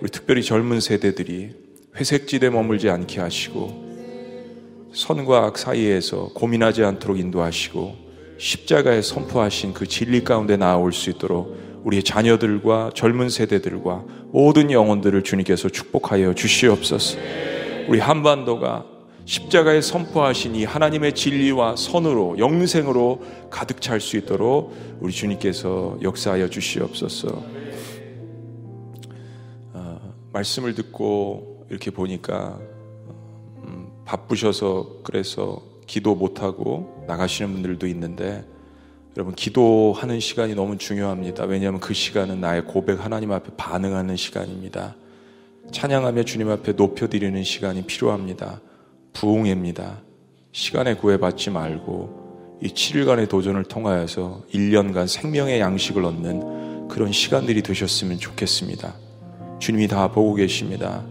우리 특별히 젊은 세대들이 회색지대 머물지 않게 하시고 선과 악 사이에서 고민하지 않도록 인도하시고 십자가에 선포하신 그 진리 가운데 나아올 수 있도록 우리의 자녀들과 젊은 세대들과 모든 영혼들을 주님께서 축복하여 주시옵소서. 우리 한반도가 십자가에 선포하신 이 하나님의 진리와 선으로 영생으로 가득 찰 수 있도록 우리 주님께서 역사하여 주시옵소서. 어, 말씀을 듣고 이렇게 보니까 음, 바쁘셔서 그래서 기도 못하고 나가시는 분들도 있는데 여러분 기도하는 시간이 너무 중요합니다. 왜냐하면 그 시간은 나의 고백 하나님 앞에 반응하는 시간입니다. 찬양하며 주님 앞에 높여드리는 시간이 필요합니다. 부흥입니다. 시간에 구애받지 말고 이 7일간의 도전을 통하여서 1년간 생명의 양식을 얻는 그런 시간들이 되셨으면 좋겠습니다. 주님이 다 보고 계십니다.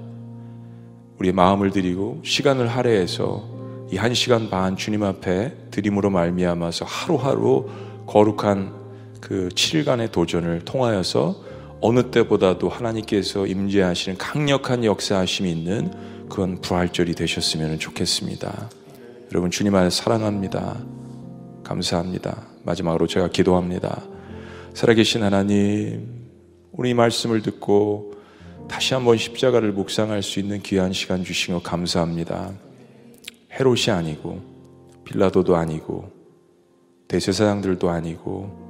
우리의 마음을 드리고 시간을 할애해서 이 한 시간 반 주님 앞에 드림으로 말미암아서 하루하루 거룩한 그 7일간의 도전을 통하여서 어느 때보다도 하나님께서 임재하시는 강력한 역사하심이 있는 그런 부활절이 되셨으면 좋겠습니다. 여러분 주님 안에 사랑합니다. 감사합니다. 마지막으로 제가 기도합니다. 살아계신 하나님, 우리 말씀을 듣고 다시 한번 십자가를 묵상할 수 있는 귀한 시간 주신 것 감사합니다. 헤롯이 아니고 빌라도도 아니고 대제사장들도 아니고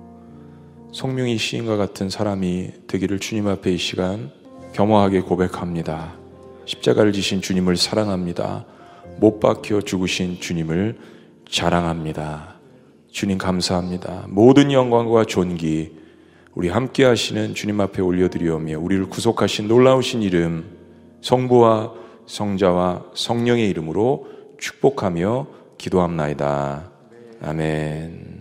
성명이 시인과 같은 사람이 되기를 주님 앞에 이 시간 겸허하게 고백합니다. 십자가를 지신 주님을 사랑합니다. 못 박혀 죽으신 주님을 자랑합니다. 주님 감사합니다. 모든 영광과 존귀 우리 함께 하시는 주님 앞에 올려드리오며 우리를 구속하신 놀라우신 이름 성부와 성자와 성령의 이름으로 축복하며 기도합나이다. 아멘.